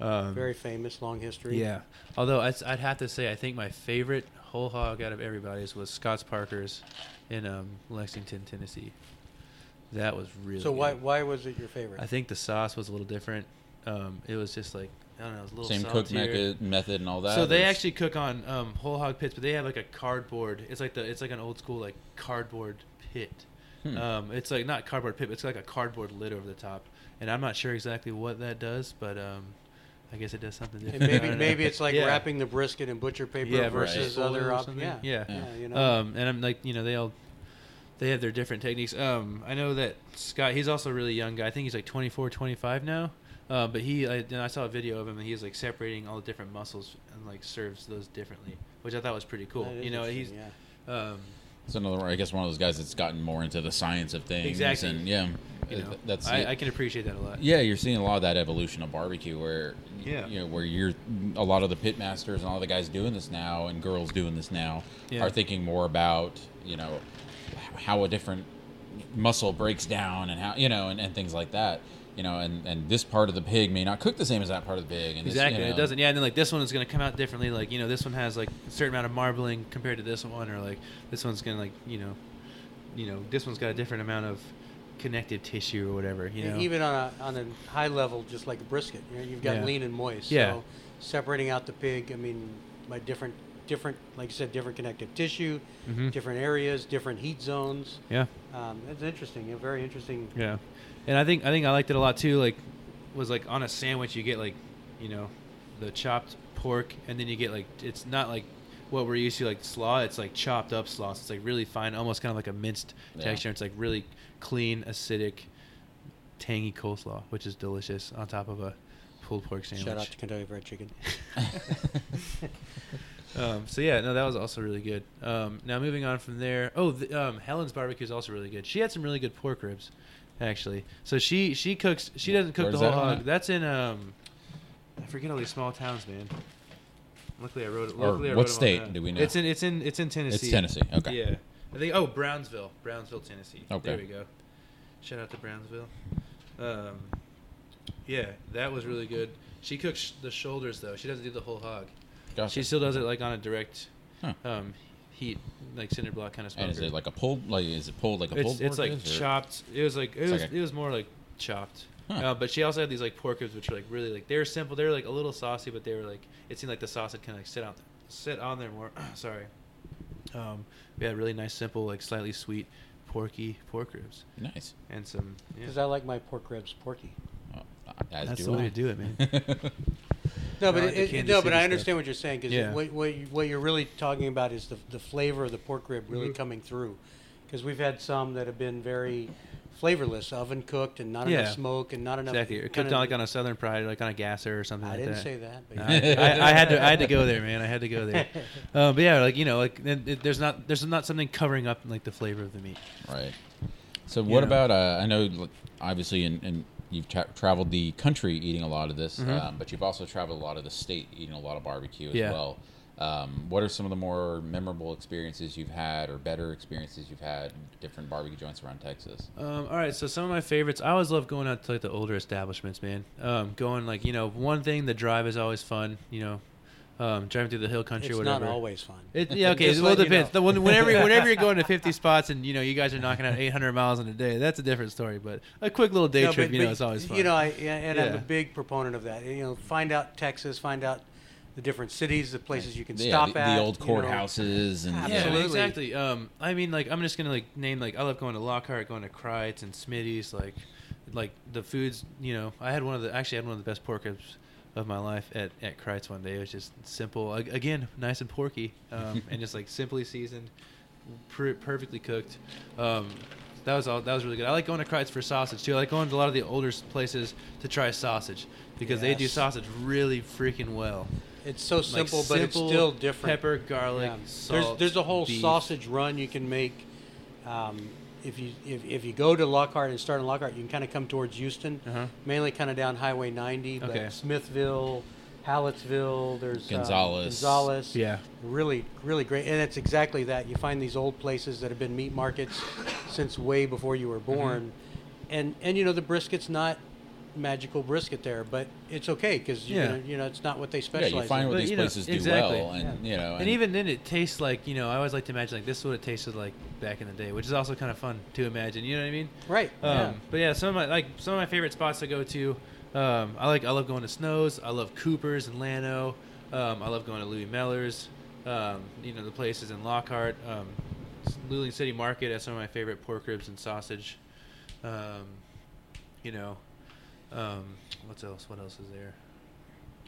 Um, Very famous, long history. yeah. Although I'd, I'd have to say, I think my favorite whole hog out of everybody's was Scott's Parker's in um, Lexington, Tennessee. That was really. So why good. why was it your favorite? I think the sauce was a little different. Um, it was just like I don't know, it was a little Same cook saltier. method, method and all that. So they or- actually cook on um, whole hog pits, but they have like a cardboard. It's like the it's like an old school like cardboard pit. Hmm. Um, it's like not cardboard pit, but it's like a cardboard lid over the top. And I'm not sure exactly what that does, but um, I guess it does something different. I maybe maybe it's like Yeah. wrapping the brisket in butcher paper Yeah, versus foil other or op- something. yeah. Yeah. yeah, you know. Um, and I'm like, you know, they all they have their different techniques. Um, I know that Scott, he's also a really young guy. I think he's like 24, 25 now. Uh, but he, I, and I saw a video of him, and he's like separating all the different muscles and like serves those differently, which I thought was pretty cool. You know, he's, yeah. um, It's another, I guess, one of those guys that's gotten more into the science of things. Exactly. And yeah, you uh, know, that's I, I can appreciate that a lot. Yeah, you're seeing a lot of that evolution of barbecue where Yeah. you know, where you're a lot of the pit masters and all the guys doing this now and girls doing this now Yeah. are thinking more about, you know, how a different muscle breaks down and how, you know, and, and things like that. You know, and, and this part of the pig may not cook the same as that part of the pig. And this, you Exactly, it doesn't. Yeah, and then like this one is gonna come out differently. Like you know, this one has like a certain amount of marbling compared to this one, or like this one's gonna like you know, you know, this one's got a different amount of connective tissue or whatever. You know, Even on a on a high level, just like a brisket, you know, you've got Yeah. lean and moist. Yeah. So separating out the pig, I mean, by different different, like you said, different connective tissue, Mhm. different areas, different heat zones. yeah. Um, it's interesting. A very interesting. Yeah, and I think I think I liked it a lot too. Like, was like on a sandwich you get like, you know, the chopped pork, and then you get like it's not like what we're used to like slaw. It's like chopped up slaw. So it's like really fine, almost kind of like a minced Yeah. texture. It's like really clean, acidic, tangy coleslaw, which is delicious on top of a pulled pork sandwich. Shout out to Kentucky Fried Chicken. Um, so yeah, no, that was also really good. Um, now moving on from there. Oh, the, um, Helen's barbecue is also really good. She had some really good pork ribs, actually. So she she cooks. She doesn't cook Where's the whole that hog. at? That's in um, I forget all these small towns, man. Luckily, I wrote it. Or Luckily, I what wrote 'em all state down. do we know? It's in it's in it's in Tennessee. It's Tennessee. Okay. Yeah, I think. Oh, Brownsville, Brownsville, Tennessee. Okay. There we go. Shout out to Brownsville. Um, yeah, that was really good. She cooks sh- the shoulders though. She doesn't do the whole hog. Gotcha. She still does it like on a direct Huh. um, heat, like cinder block kind of smoker. and is it like a pulled? Like is it pulled like a it's pulled? it's pork like is, or- chopped. It was like it It's was like a- it was more like chopped. Huh. Uh, but she also had these like pork ribs, which were like really like they were simple. They were like a little saucy, but they were like it seemed like the sauce had kind of like sit on sit on there more. Sorry. Um, we had really nice, simple, like slightly sweet, porky pork ribs Nice. and some. Yeah. Because I like my pork ribs porky. Oh, That's do the way to do it, man. No, but like it, it, no, but City I stuff. understand what you're saying because Yeah. what, what, you, what you're really talking about is the, the flavor of the pork rib really Mhm. coming through. Because we've had some that have been very flavorless, oven cooked, and not Yeah. enough smoke and not enough. exactly. Or cooked kinda- on like on a Southern Pride, like on a gasser or something I like didn't that. say that. But I, I, I had to I had to go there, man. I had to go there. Um, but yeah, like you know, like it, it- there's not there's not something covering up like the flavor of the meat. Right. So what Yeah. about? Uh, I know, obviously, in, in you've tra- traveled the country eating a lot of this, Mhm. um, but you've also traveled a lot of the state eating a lot of barbecue as Yeah. well. Um, what are some of the more memorable experiences you've had, or better experiences you've had different barbecue joints around Texas? Um, all right, so some of my favorites. I always love going out to like the older establishments, man. Um, going like you know, one thing the drive is always fun. You know, um, driving through the hill country whatever. it's or not always fun. It, yeah, okay. Just well, it letting you know. The whenever, whenever you're going to 50 spots and you know you guys are knocking out 800 miles in a day, that's a different story. But a quick little day No, trip, but- you know, it's always fun. You know, I, yeah, and I'm a big proponent of that. You know, find out Texas, find out the different cities, the places you can yeah, stop the, at. the old you know. courthouses and Yeah, yeah. Absolutely. exactly. Um, I mean, like, I'm just gonna like name like I love going to Lockhart, going to Kreuz and Smitty's. Like, like the foods. You know, I had one of the actually had one of the best pork ribs of my life at at Kreuz one day. It was just simple, again, nice and porky, um, and just like simply seasoned, per- perfectly cooked. Um, that was all. That was really good. I like going to Kreuz for sausage too. I like going to a lot of the older places to try sausage because they do sausage really freaking well. It's so Like, simple, but it's still different. Pepper, garlic, Yeah. salt. there's there's a whole beef. sausage run you can make. Um, if you if, if you go to Lockhart and start in Lockhart, you can kind of come towards Houston, Uh-huh. mainly kind of down Highway 90, Okay. but Smithville, Hallettsville, there's um, Gonzales. Gonzales. Yeah. really really great, and it's exactly that. You find these old places that have been meat markets since way before you were born, and and you know the brisket's not magical brisket there, but it's okay because Yeah. you know you know it's not what they Yeah, specialize. you find in. what But, these you know, places do exactly. well, and you know, And even then, it tastes like you know. I always like to imagine like this is what it tasted like back in the day, which is also kind of fun to imagine. You know what I mean? right. Um, yeah. But yeah, some of my like some of my favorite spots to go to. Um, I like I love going to Snows. I love Cooper's and Llano. Um, I love going to Louie Mueller's. Um, you know the places in Lockhart. Um, s- Luling City Market has some of my favorite pork ribs and sausage. Um, you know, um, what's else? What else is there?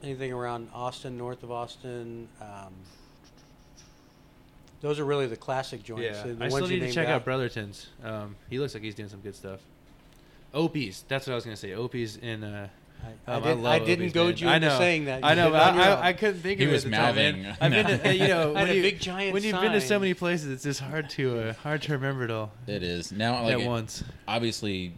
Anything around Austin, north of Austin. Um, those are really the classic joints. Yeah, the I ones still you need to check out Brotherton's. Um, he looks like he's doing some good stuff. Opie's, that's what I was gonna say. Opie's in. Uh, I, I, um, did, love I didn't Opie's, goad man. you I into know. saying that. I know, but it on your I. I, I couldn't think He of it He was at the time, mouthing. I've been, to, uh, you know, I had when a you, big giant when you've been to so many places, it's just hard to uh, hard to remember it all It is now like at it- once. obviously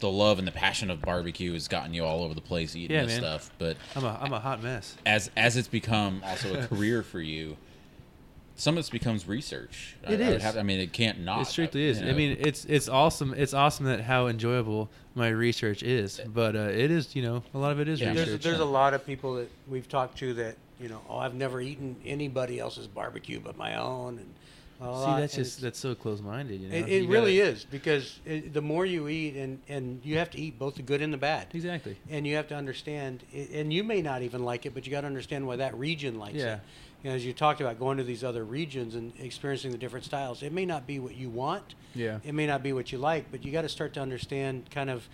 the love and the passion of barbecue has gotten you all over the place eating Yeah, this man. stuff. But I'm a I'm a hot mess. as as it's become also a career for you, some of this becomes research. I- It I, would is. have- I mean, it can't not. It strictly you is. I mean, it's it's awesome. It's awesome that how enjoyable my research is. But uh, it is, you know, a lot of it is Yeah. There's, research. there's a lot of people that we've talked to that you know, oh, I've never eaten anybody else's barbecue but my own, and blah, blah, See, that's just that's so close-minded. You know, It, You really gotta- is because it, the more you eat, and, and you have to eat both the good and the bad. Exactly. And you have to understand, and you may not even like it, but you got to understand why that region likes Yeah. it. You know, as you talked about going to these other regions and experiencing the different styles, it may not be what you want. Yeah. It may not be what you like, but you got to start to understand kind of,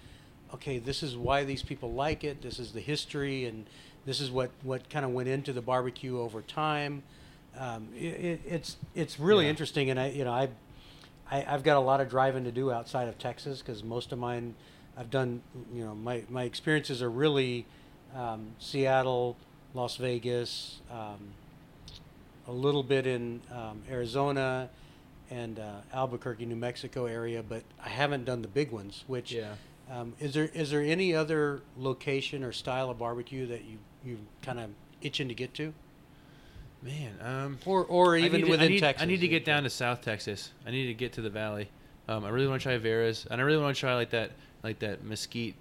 okay, this is why these people like it. This is the history, and this is what, what kind of went into the barbecue over time. Um, it, it, it's it's really Yeah. interesting, and I you know I, I I've got a lot of driving to do outside of Texas because most of mine I've done you know my my experiences are really um, Seattle, Las Vegas, um, a little bit in um, Arizona, and uh, Albuquerque, New Mexico area, but I haven't done the big ones. Which Yeah. um, is there is there any other location or style of barbecue that you you kind of itching to get to, Man, um, or or even to- within I need, Texas? I need to get down to South Texas. I need to get to the valley. Um, I really want to try Vera's, and I really want to try like that, like that mesquite,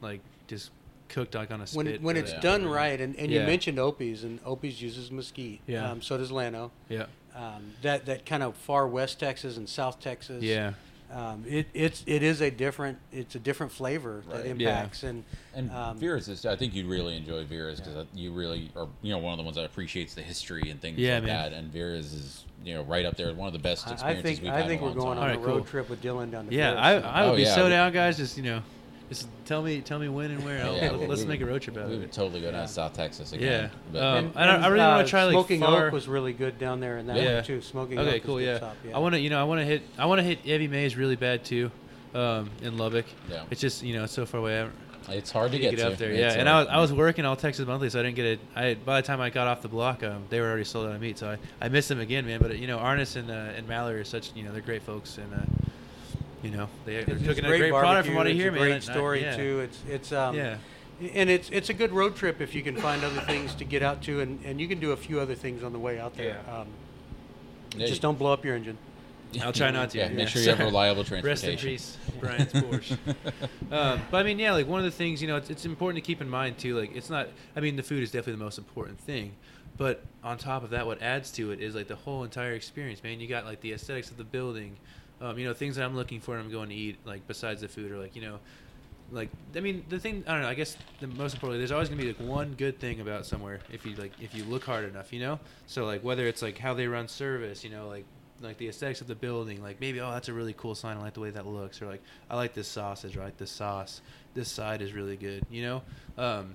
like just cooked like on a when spit. when or it's that- done right, and, and you mentioned Opie's, and Opie's uses mesquite. Yeah. Um, so does Llano. Yeah. Um, that that kind of far west Texas and South Texas. Yeah. Um, it it's it is a different it's a different flavor Right. that Yeah. impacts and And um, Vera's is, I think you'd really enjoy Vera's because you really are, you know, one of the ones that appreciates the history and things Yeah, like man. that. And Vera's is, you know, right up there, one of the best I- I experiences think we've had. I had think we're going time. on Alright, a road cool. trip with Dylan down to Yeah, Paris. I, I would Oh, be yeah, so down, guys. Just you know, just tell me tell me when and where. I'll- Yeah, let's we would- make a road trip out We would totally go down Yeah. to South Texas Yeah. again. But, Um, And- I I and, really wanna uh, try, like, Smoking far- Oak was really good down there in that Yeah. one too. Smoking Okay, Oak cool. was a good Yeah. stop, yeah. I want to, you know, I want to hit, I want to hit Evie Mae's really bad too, um, in Lubbock. Yeah. It's just, you know, it's so far away. I it's hard to to get, get to. up there. It's, Yeah, and I was, I was working all Texas Monthly, so I didn't get it. I by the time I got off the block, um, they were already sold out of meat, so I, I missed them again, man. But you know, Arnis and uh, and Mallory are such, you know, they're great folks, and uh, you know, they, they're It's cooking a great product from what I barbecue, hear, it's a man. Great And I- story yeah. too. It's it's um, Yeah. and it's it's a good road trip if you can find other things to get out to, and, and you can do a few other things on the way out there. Yeah. Um, yeah, just don't blow up your engine. I'll try not to. Yeah, Yeah. make sure you have reliable transportation. Rest in peace, Brian's Porsche. um, but I mean, yeah, like one of the things you know, it's, it's important to keep in mind too. Like, it's not. I mean, the food is definitely the most important thing, but on top of that, what adds to it is like the whole entire experience. Man, you got like the aesthetics of the building. Um, you know, things that I'm looking for when I'm going to eat, like besides the food, or like you know, like I mean, the thing I don't know. I guess the most importantly, there's always gonna be like one good thing about somewhere if you like if you look hard enough, you know. So like whether it's like how they run service, you know, like like the aesthetics of the building, like maybe oh that's a really cool sign, I like the way that looks, or like I like this sausage, or I like this sauce, this side is really good, you know. Um,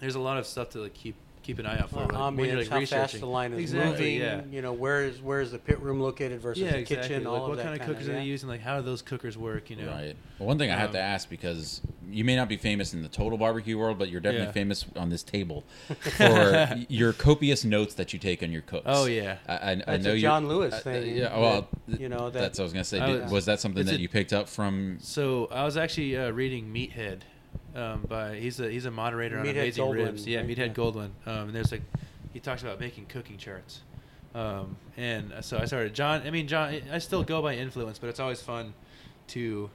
there's a lot of stuff to like keep keep an eye out for Well, like, when you're ambience, like how fast the line is exactly, moving. Yeah. You know, where is where is the pit room located versus yeah, the exactly. kitchen? Like, all what of that kind of kinda, cookers are they using? Like, how do those cookers work? You know, Right. Well, one thing I have to Um, ask because you may not be famous in the total barbecue world, but you're definitely Yeah. famous on this table for your copious notes that you take on your cooks. Oh, yeah. I, I, I That's know a John Lewis uh, thing, yeah. Well, that, you know, that- that's what I was gonna say. I Did- was- was that something that a- you picked up from? So I was actually uh, reading Meathead. Um, by he's a he's a moderator on Meathead Amazing Goldwyn, Ribs. Yeah, right? Meathead Yeah. Goldwyn. Um, and there's like he talks about making cooking charts. Um, and so I started John. I mean John. I still go by influence, but it's always fun to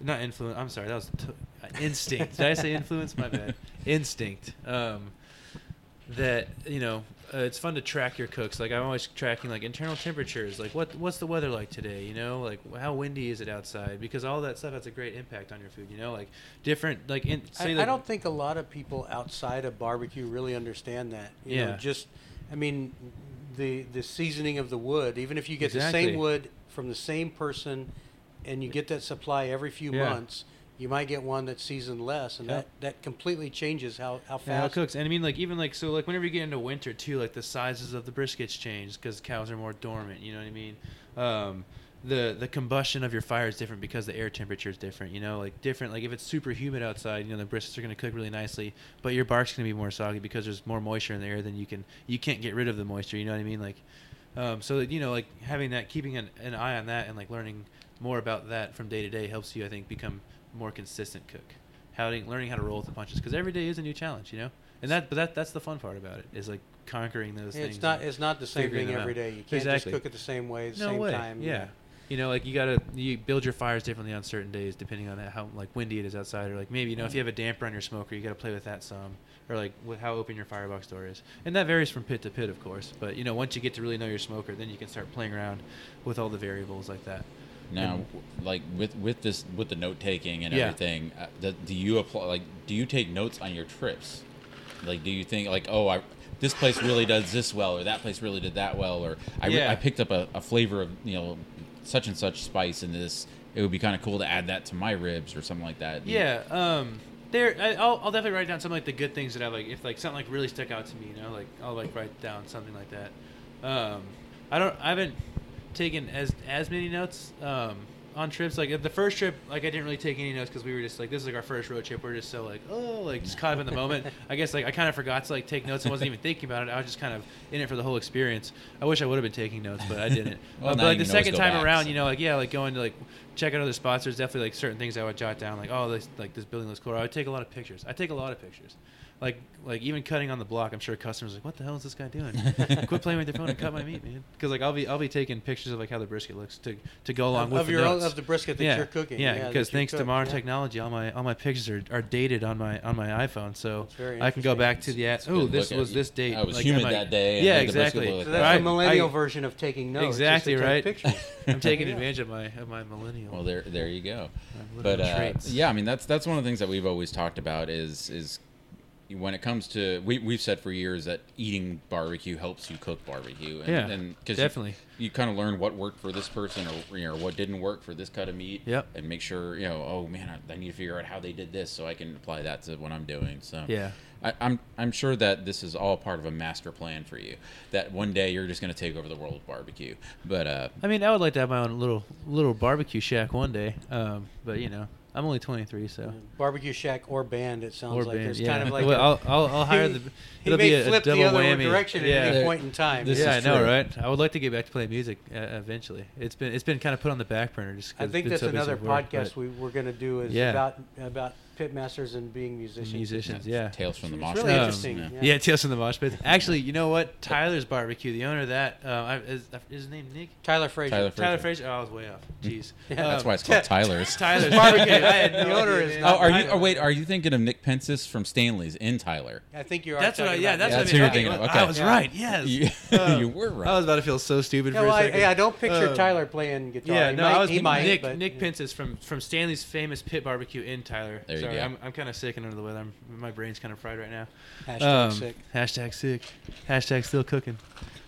not influence. I'm sorry, that was t- uh, instinct. Did I say influence? My bad. Instinct. Um, that you know uh, it's fun to track your cooks like i'm always tracking like internal temperatures like what what's the weather like today you know like how windy is it outside because all that stuff has a great impact on your food you know like different like in say I, like, I don't think a lot of people outside of barbecue really understand that. You know, Yeah. just, I mean, the the seasoning of the wood. Even if you get the same wood from the same person, and you get that supply every few Yeah. months, you might get one that's seasoned less, and Yeah. that that completely changes how how Yeah, how it cooks. And I mean, like even like so, like whenever you get into winter too, like the sizes of the briskets change because cows are more dormant. You know what I mean? Um, the the combustion of your fire is different because the air temperature is different. You know, like different. Like if it's super humid outside, you know the briskets are going to cook really nicely, but your bark's going to be more soggy because there's more moisture in the air than you can. You can't get rid of the moisture. You know what I mean? Like, um, so that, you know, like having that, keeping an, an eye on that, and like learning more about that from day to day helps you, I think, become more consistent cook. Learning how to roll with the punches because every day is a new challenge, you know. And that, but that that's the fun part about it is like conquering those things. It's not it's not the same thing every out. day. You can't Exactly. just cook it the same way, the no same way. time. Yeah. You know, like you gotta you build your fires differently on certain days depending on how like windy it is outside, or like maybe you know if you mm. have a damper on your smoker, you gotta play with that some, or like with how open your firebox door is, and that varies from pit to pit, of course. But you know, once you get to really know your smoker, then you can start playing around with all the variables like that. Now, And- like with with this with the note taking and Yeah. everything, uh, do, do you apply like do you take notes on your trips? Like, do you think like, oh, I this place really does this well, or that place really did that well, or I, Yeah. I picked up a, a flavor of you know such and such spice in this. It would be kind of cool to add that to my ribs or something like that. Yeah, um, there. I, I'll, I'll definitely write down some like the good things that I like. If like something like really stuck out to me, you know, like I'll like write down something like that. Um, I don't. I haven't taken as as many notes um, on trips. Like the first trip, like I didn't really take any notes because we were just like this is like our first road trip. We're just so like oh like just caught up in the moment. I guess like I kind of forgot to like take notes. I wasn't even thinking about it. I was just kind of in it for the whole experience. I wish I would have been taking notes, but I didn't. Well, Uh, but like the second time back, around, so. you know, like yeah, like going to like check out other spots. There's definitely like certain things I would jot down, like oh, this like this building looks cool. I would take a lot of pictures. I take a lot of pictures. Like like even cutting on the block, I'm sure customers are like, what the hell is this guy doing? Quit playing with your phone and cut my meat, man. Because like I'll be I'll be taking pictures of like how the brisket looks to to go along Of, with of the your own, notes. of the brisket that yeah, you're cooking. Yeah, because you thanks to modern yeah. technology, all my all my pictures are, are dated on my on my iPhone, so I can go back to the It's oh this was you. this date. I was like, humid I that day Yeah, made the exactly. So that's I- the millennial I- version of taking notes. Exactly right. Pictures. I'm taking Yeah. advantage of my of my millennial. Well, there there you go. But millennial uh, traits. yeah, I mean that's that's one of the things that we've always talked about is is when it comes to we we've said for years that eating barbecue helps you cook barbecue. And, Yeah, and cause definitely. You, you kind of learn what worked for this person or you know what didn't work for this cut of meat. Yep. And make sure you know oh man I, I need to figure out how they did this so I can apply that to what I'm doing. So Yeah. I, I'm I'm sure that this is all part of a master plan for you. That one day you're just going to take over the world with barbecue. But uh, I mean, I would like to have my own little little barbecue shack one day. Um, but you know, I'm only 23, so Barbecue shack or band. It sounds or like band. it's yeah. kind of like well, a- I'll, I'll I'll hire the. he It'll may be a, a flip double the other whammy. direction yeah. at any point in time. This yeah, is I know, right? I would like to get back to playing music uh, eventually. It's been it's been kind of put on the back burner. Just I think that's so another with work, podcast we, we're going to do is Yeah. about about pit masters and being musicians. musicians, yeah. tales from the It's mosh really pit. interesting. Yeah. Yeah. Yeah, Tales from the Mosh Pit. Actually, you know what? Tyler's Barbecue, the owner of that, uh, I, is, is his name Nick? Tyler Frazier. Tyler Tyler Frazier. Frazier. Oh, I was way off. Jeez. That's Um, why it's called Tyler's. Tyler's Barbecue. I had no The owner is not Oh, are you? Tyler. Oh, wait. Are you thinking of Nick Pencis from Stanley's in Tyler? I think you are. That's what I. Yeah, about that's, That's what, who I you're mean. thinking of. I was Yeah. right. Yes. You, Uh, you were right. I was about to feel so stupid for well, a I, second. yeah, I don't picture Um, Tyler playing guitar. Yeah, no, I was he might, Nick. but, Nick yeah. From from Stanley's famous pit barbecue in Tyler. There you Sorry, go. I'm I'm kind of sick and under the weather. I'm, my brain's kind of fried right now. Hashtag Um, sick. Hashtag sick. Hashtag still cooking.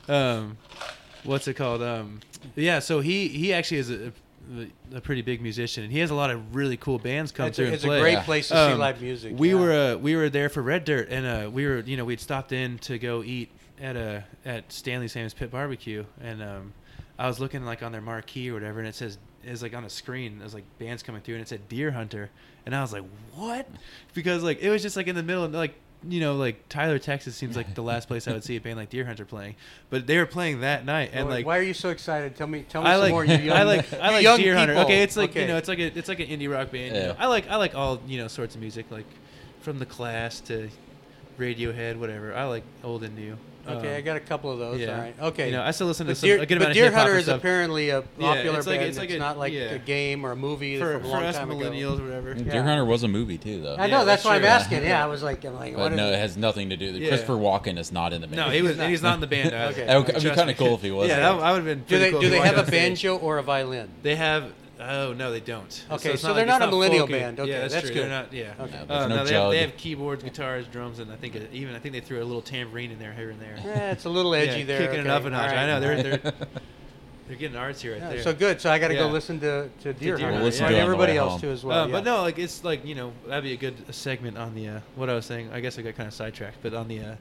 Um, what's it called? Um, yeah. So he he actually is a, a, a pretty big musician, and he has a lot of really cool bands come It's, through a, and it's a great Yeah. place to see Um, live music. We yeah. were uh, we were there for Red Dirt, and uh, we were you know we'd stopped in to go eat at a at Stanley's famous pit barbecue, and um, I was looking like on their marquee or whatever, and it says it's like on a screen. There's like bands coming through, and it said Deer Hunter, and I was like, what? Because like it was just like in the middle, and like you know like Tyler, Texas seems like the last place I would see a band like Deer Hunter playing, but they were playing that night, and Why- like why are you so excited? Tell me, tell me I some like, more. You young, I like, I like young Deer Hunter. Okay, it's like Okay. you know, it's like a, it's like an indie rock band. You know? I like, I like all you know sorts of music, like from the Class to Radiohead, whatever. I like old and new. Okay, Um, I got a couple of those. yeah. All right. Okay. You know, I still listen to but some, Deer, a good amount of Deer hip-hop Hunter is stuff. apparently a Yeah, popular it's like- band. it's like it's a- not like yeah. a game or a movie for, from a for long us time ago. millennials or whatever. Deer Hunter was a movie too, though. I Yeah, know. That's, that's why I'm asking. Yeah, I was like, I'm like, But what no, is- it has nothing to do. Yeah. Christopher Walken is not in the band. No, he was, He's he's not in the band. Okay. It would be kind of cool if he was. Yeah, that, I would have been. do they do they have a walked on stage. banjo or a violin? They have Oh no, they don't. Okay, it's so like- they're it's not a millennial folky. band. Okay, yeah, that's, that's true. good. They're not. Yeah. Okay. Yeah, Uh, no no, they, have, they have keyboards, guitars, drums, and I think uh, even I think they threw a little tambourine in there here and there. Yeah, it's a little edgy yeah, there. kicking it okay, up a notch. all I know they're they're they're getting artsy right Yeah, there. So good. So I got to go listen to to Deer Deer Hunter. Hunter, Listen and to it on the everybody else home. too as well. Uh, yeah. But no, like it's like you know that'd be a good segment on the uh, what I was saying. I guess I got kind of sidetracked, but on the uh,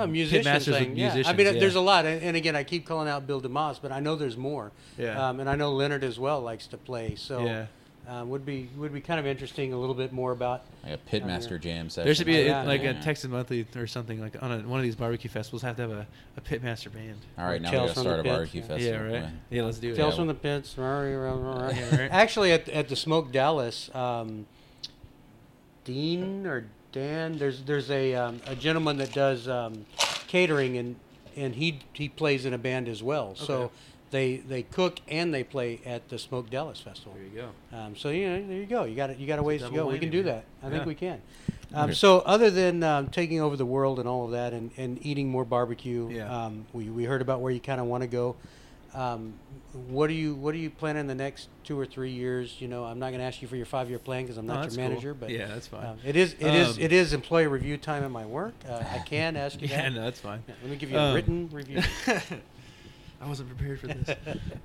the No, pit masters thing, of yeah. musicians. I mean, yeah. there's a lot, and, and again, I keep calling out Bill DeMoss, but I know there's more. Yeah. Um, and I know Leonard as well likes to play, so Yeah. um, would be would be kind of interesting a little bit more about. Like a pitmaster jam session. There should be a, Yeah, like yeah. a Texas Monthly or something like on a, one of these barbecue festivals. Have to have a, a pitmaster band. All right, now we Tales gotta start a pits, barbecue yeah. festival. Yeah, right. Yeah, let's do it. Tales Yeah. from the Pits. Actually, at, at the Smoke Dallas, um, Dean or Dan, there's there's a um, a gentleman that does um, catering and and he he plays in a band as well. Okay. So they they cook and they play at the Smoke Dallas Festival. There you go. Um, so you know, there you go. You got it. You got a ways to go. We can do that. I think we can. Um, so other than um, taking over the world and all of that, and, and eating more barbecue, Yeah. um, we, we heard about where you kind of want to go. What do you what do you plan in the next two or three years? You know, I'm not going to ask you for your five year plan because I'm not that's your cool. manager, but Yeah, that's fine. um, it is it is Um, it is employee review time at my work. Uh, I can ask you Yeah, that. no, that's fine. Yeah, let me give you a Um, written review. I wasn't prepared for this.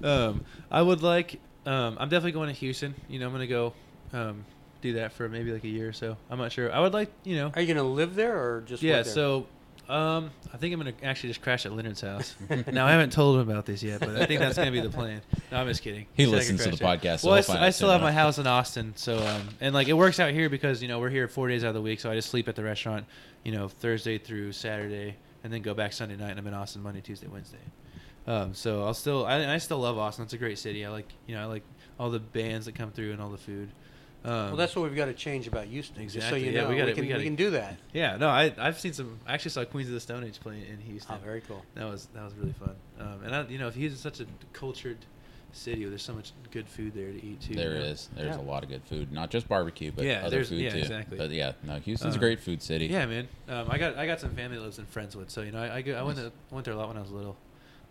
um, I would like. Um, I'm definitely going to Houston. You know, I'm gonna go um, do that for maybe like a year or so. I'm not sure. I would like, you know. Are you going to live there or just Yeah. work there? So, um, I think I'm gonna actually just crash at Leonard's house. now I haven't told him about this yet, but I think that's gonna be the plan. No, I'm just kidding. He listens to the crash podcast, so Well, I, he'll s- find I still have my house in Austin, so um, and like it works out here because you know we're here four days out of the week, so I just sleep at the restaurant, you know, Thursday through Saturday, and then go back Sunday night, and I'm in Austin Monday, Tuesday, Wednesday. Um, so I'll still, I, I still love Austin. It's a great city. I like, you know, I like all the bands that come through and all the food. Um, well, that's what we've got to change about Houston. Just so Exactly. you Yeah, know, we we, gotta- can, we we, gotta- can do that. yeah. No, I I've seen some. I actually saw Queens of the Stone Age playing in Houston. Oh, very cool. That was that was really fun. Um, and I, you know, if he's such a cultured city, where there's so much good food there to eat too. There you know? is. There's Yeah. a lot of good food, not just barbecue, but Yeah, other there's- food yeah, too. exactly. But yeah, no, Houston's a Uh, great food city. Yeah, man. Um, I got I got some family that lives in Friendswood, so you know I I, go, I went Nice. to, went there a lot when I was little.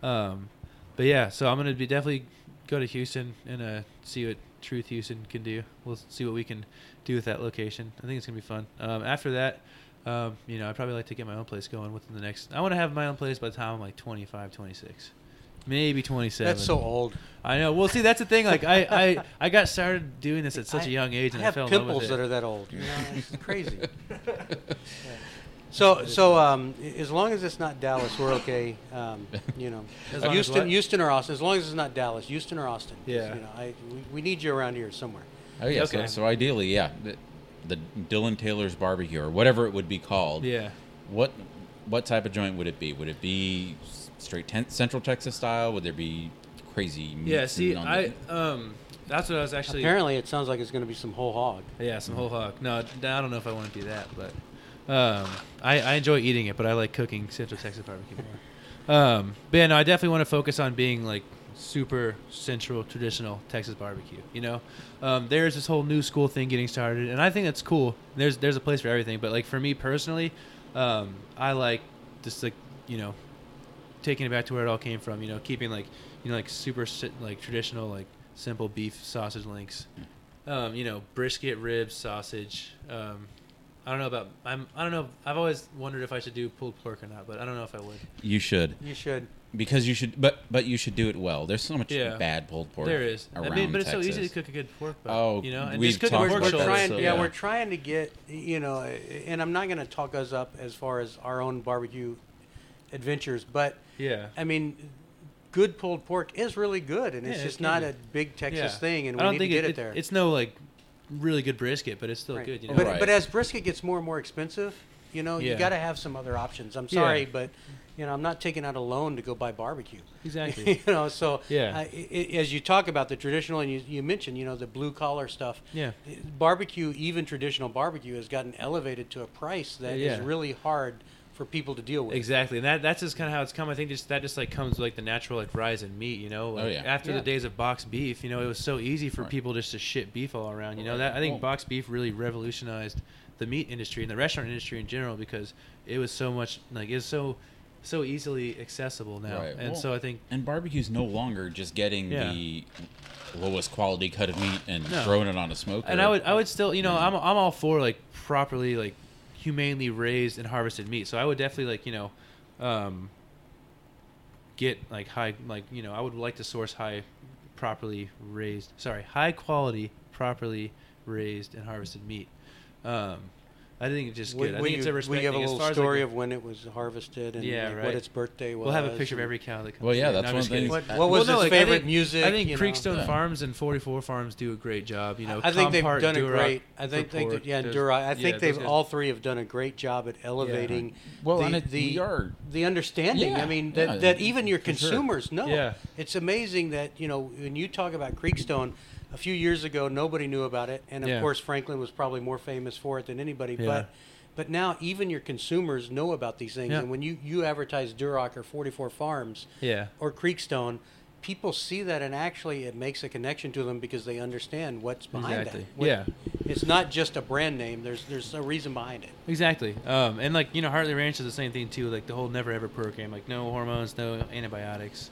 Um, but yeah, so I'm gonna be definitely go to Houston and uh, see what Truth Houston can do. We'll see what we can do with that location. I think it's gonna be fun. Um, after that, um, you know, I'd probably like to get my own place going within the next. I want to have my own place by the time I'm like 25, 26. Maybe 27. That's so old. I know. Well, see, that's the thing. Like, I, I, I got started doing this at such I- a young age, and I I, have fell in love pimples with that are that old. You know, it's crazy. So, so um, as long as it's not Dallas, we're okay. Um, you know, As long as Houston, what? Houston or Austin. As long as it's not Dallas, Houston or Austin. Yeah. You know, I we, we need you around here somewhere. Oh yeah. So, Okay. so ideally, yeah, the, the Dylan Taylor's barbecue or whatever it would be called. Yeah. What what type of joint would it be? Would it be straight ten- Central Texas style? Would there be crazy? Yeah. See, on I, the- um, that's what I was actually. Apparently, it sounds like it's going to be some whole hog. Yeah, some whole hog. No, I don't know if I want to do that, but um, I, I enjoy eating it, but I like cooking Central Texas barbecue more. Um, but yeah, no, I definitely want to focus on being like super central traditional Texas barbecue. You know, um, there's this whole new school thing getting started, and I think that's cool. There's there's a place for everything, but like for me personally, um, I like just like you know taking it back to where it all came from. You know, keeping like you know like super like traditional like simple beef sausage links. Um, you know, brisket, ribs, sausage. Um, I don't know about. I'm. I don't know. I've always wondered if I should do pulled pork or not, but I don't know if I would. you should You should. because you should, but but you should do it well. There's so much Yeah. bad pulled pork. there is. I Around mean, but it's so easy to cook a good pork. Butt, Oh, you know, and we've just cooking talked pork we're, about we're that, trying, so, yeah, yeah. we're trying to get, you know, and I'm not going to talk us up as far as our own barbecue adventures, but Yeah. I mean, good pulled pork is really good, and it's Yeah, it just can not be. a big Texas yeah. thing, and I we don't need think to get it, it, there. It's no like really good brisket, but it's still Right. good. You know. But Right. but as brisket gets more and more expensive, you know, you got to have some other options. I'm Yeah. sorry, but you know, I'm not taking out a loan to go buy barbecue. Exactly. you know, so Yeah. i- i- as you talk about the traditional, and you, you mentioned, you know, the blue collar stuff. Yeah. Barbecue, even traditional barbecue, has gotten elevated to a price that is Yeah. really hard for people to deal with. Exactly, and that that's just kind of how it's come. I think just that just like comes like the natural like rise in meat. You know, oh, like, Oh, yeah. after Yeah. the days of boxed beef, you know, it was so easy for Right. people just to shit beef all around. You know, that I think Well- boxed beef really revolutionized the meat industry and the restaurant industry in general because it was so much like it's so so easily accessible now, Right. and Well, so I think And barbecue's no longer just getting Yeah. the lowest quality cut of meat and No. throwing it on a smoker. and I would I would still you know Yeah. I'm I'm all for like properly like humanely raised and harvested meat. So I would definitely like you know um, get like high like you know I would like to source high properly raised sorry high quality properly raised and harvested meat. Um, I think it's just Will- good. I will think it's a respect you have a little story like, of when it was harvested and Yeah, like, right. what its birthday was? We'll have a picture of every cow that comes. Well, yeah, through. that's No, I'm one thing. What, what was Well, no, his like, I favorite think- music? I think? Creekstone Yeah. Farms and 44 Farms do a great job. You know, I think they've Compart, done a great. I think, for think that, yeah, There's- Dura. I yeah, think those they've guys- all three have done a great job at elevating. Well, the, the are- the understanding. I mean that, that even your consumers know. It's amazing that you know when you talk about Creekstone. A few years ago, nobody knew about it, and of Yeah. course, Franklin was probably more famous for it than anybody. Yeah. But but now even your consumers know about these things, Yeah. and when you you advertise Duroc or 44 Farms, Yeah. or Creekstone, people see that and actually it makes a connection to them because they understand what's behind Exactly. that. What- Yeah. It's not just a brand name. There's there's a reason behind it. Exactly. Um, and like you know, Hartley Ranch is the same thing too. Like the whole never ever program, like no hormones, no antibiotics.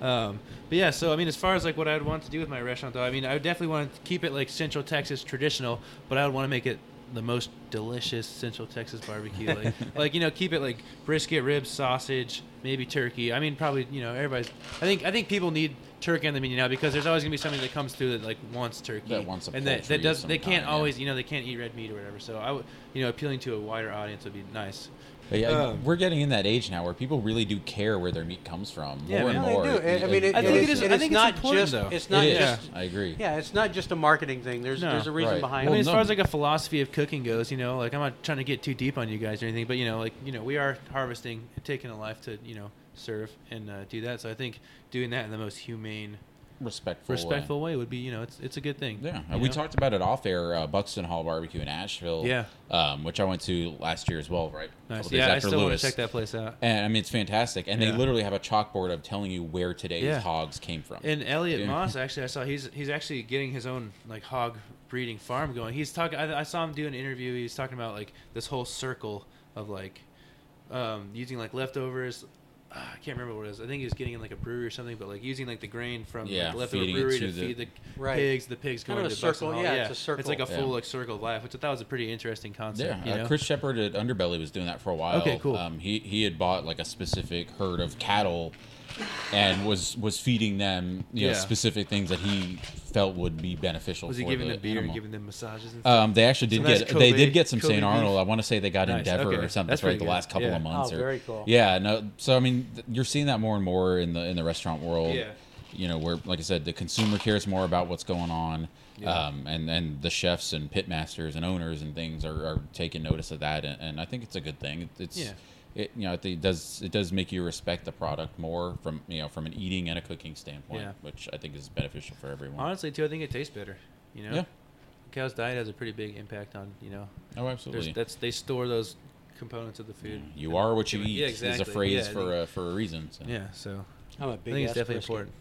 Um, but yeah, so I mean, as far as like what I would want to do with my restaurant, though, I mean, I would definitely want to keep it like Central Texas traditional, but I would want to make it the most delicious Central Texas barbecue. Like, like you know, keep it like brisket, ribs, sausage, maybe turkey. I mean, probably you know, everybody's. I think I think people need turkey on the menu now because there's always gonna be somebody that comes through that like wants turkey That wants a and that, that does they can't kind, yeah. always you know they can't eat red meat or whatever. So I would you know appealing to a wider audience would be nice. But yeah, Um, we're getting in that age now where people really do care where their meat comes from more man. and Yeah, more. they do. I- I mean, it, I think it it's, I think it's not important, just though. it's not It is. just I agree. yeah, it's not just a marketing thing. There's No. there's a reason Right. behind I mean, it. as no. far as like a philosophy of cooking goes, you know, like I'm not trying to get too deep on you guys or anything, but you know, like you know, we are harvesting, and taking a life to you know serve and uh, do that. So I think doing that in the most humane, respectful. way. respectful way would be you know it's it's a good thing. Yeah, and we know? talked about it off air. Uh, Buxton Hall Barbecue in Asheville. Yeah. um, which I went to last year as well. Right. Nice. Yeah, I still want to check that place out. And I mean, it's fantastic. And they literally have a chalkboard of telling you where today's Yeah. hogs came from. And Elliott Yeah. Moss, actually, I saw he's he's actually getting his own like hog breeding farm going. He's talking. I, I saw him do an interview. He was talking about like this whole circle of like um, using like leftovers. Ah, I can't remember what it is. I think he was getting in like a brewery or something, but like using like the grain from Yeah, like, leftover brewery to to the- feed the Right. pigs. The pigs Kind going of a to Buxton circle, Hall. yeah, yeah, it's a circle. It's like a full Yeah. like circle of life, which I thought was a pretty interesting concept. Yeah, you know? uh, Chris Shepherd at Underbelly was doing that for a while. Okay, cool. Um, he he had bought like a specific herd of cattle, and was was feeding them you know Yeah. specific things that he felt would be beneficial. was he for giving the them beer and animal. giving them massages and stuff? Um, they actually did Some nice get they Kobe- did get some Kobe St. beef. Arnold. I want to say they got Nice, Endeavor okay. or something That's for like pretty the good. last couple Yeah. of months. Oh, or, very cool. Yeah, no. So I mean, th- you're seeing that more and more in the in the restaurant world. Yeah. You know, where like I said, the consumer cares more about what's going on, Yeah. um, and and the chefs and pit masters and owners and things are, are taking notice of that, and, and I think it's a good thing. It, it's Yeah. It you know it, it does it does make you respect the product more from you know from an eating and a cooking standpoint, Yeah. which I think is beneficial for everyone. Honestly, too, I think it tastes better. You know, Yeah. cow's diet has a pretty big impact on you know. Oh, There's, absolutely. that's they store those components of the food. You are what you eat Yeah, exactly. is a phrase Yeah, for think- uh, for a reason. So. Yeah, so I'm a I big. I think it's definitely brisket. important.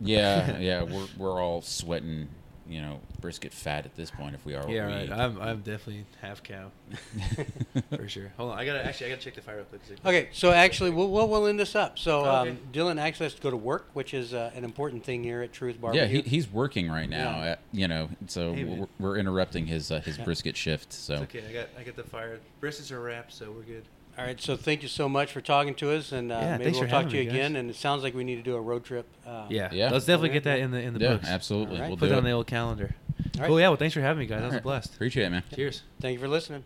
Yeah, yeah, we're we're all sweating, you know, brisket fat at this point if we are. what Yeah, right. I'm I'm definitely half cow for sure. Hold on, I gotta actually I gotta check the fire real quick. Okay, so actually, we'll, we'll, we'll end this up. So, Okay. um, Dylan actually has to go to work, which is uh, an important thing here at Truth Bar. yeah, he, he's working right now. Yeah. At, you know, so Hey, we're, we're interrupting his uh, his brisket shift. So It's okay. I got I got the fire. Briskets are wrapped, so we're good. All right, so thank you so much for talking to us, and uh, Yeah, maybe thanks we'll for talk having to you me, guys. again. And it sounds like we need to do a road trip. Um, Yeah, Yeah. Let's definitely get that in the in the yeah, books. absolutely, All right. we'll Put do it on it. the old calendar. All right. Cool. Yeah. Well, thanks for having me, guys. That was All a right. blast. Appreciate it, man. Cheers. Thank you for listening.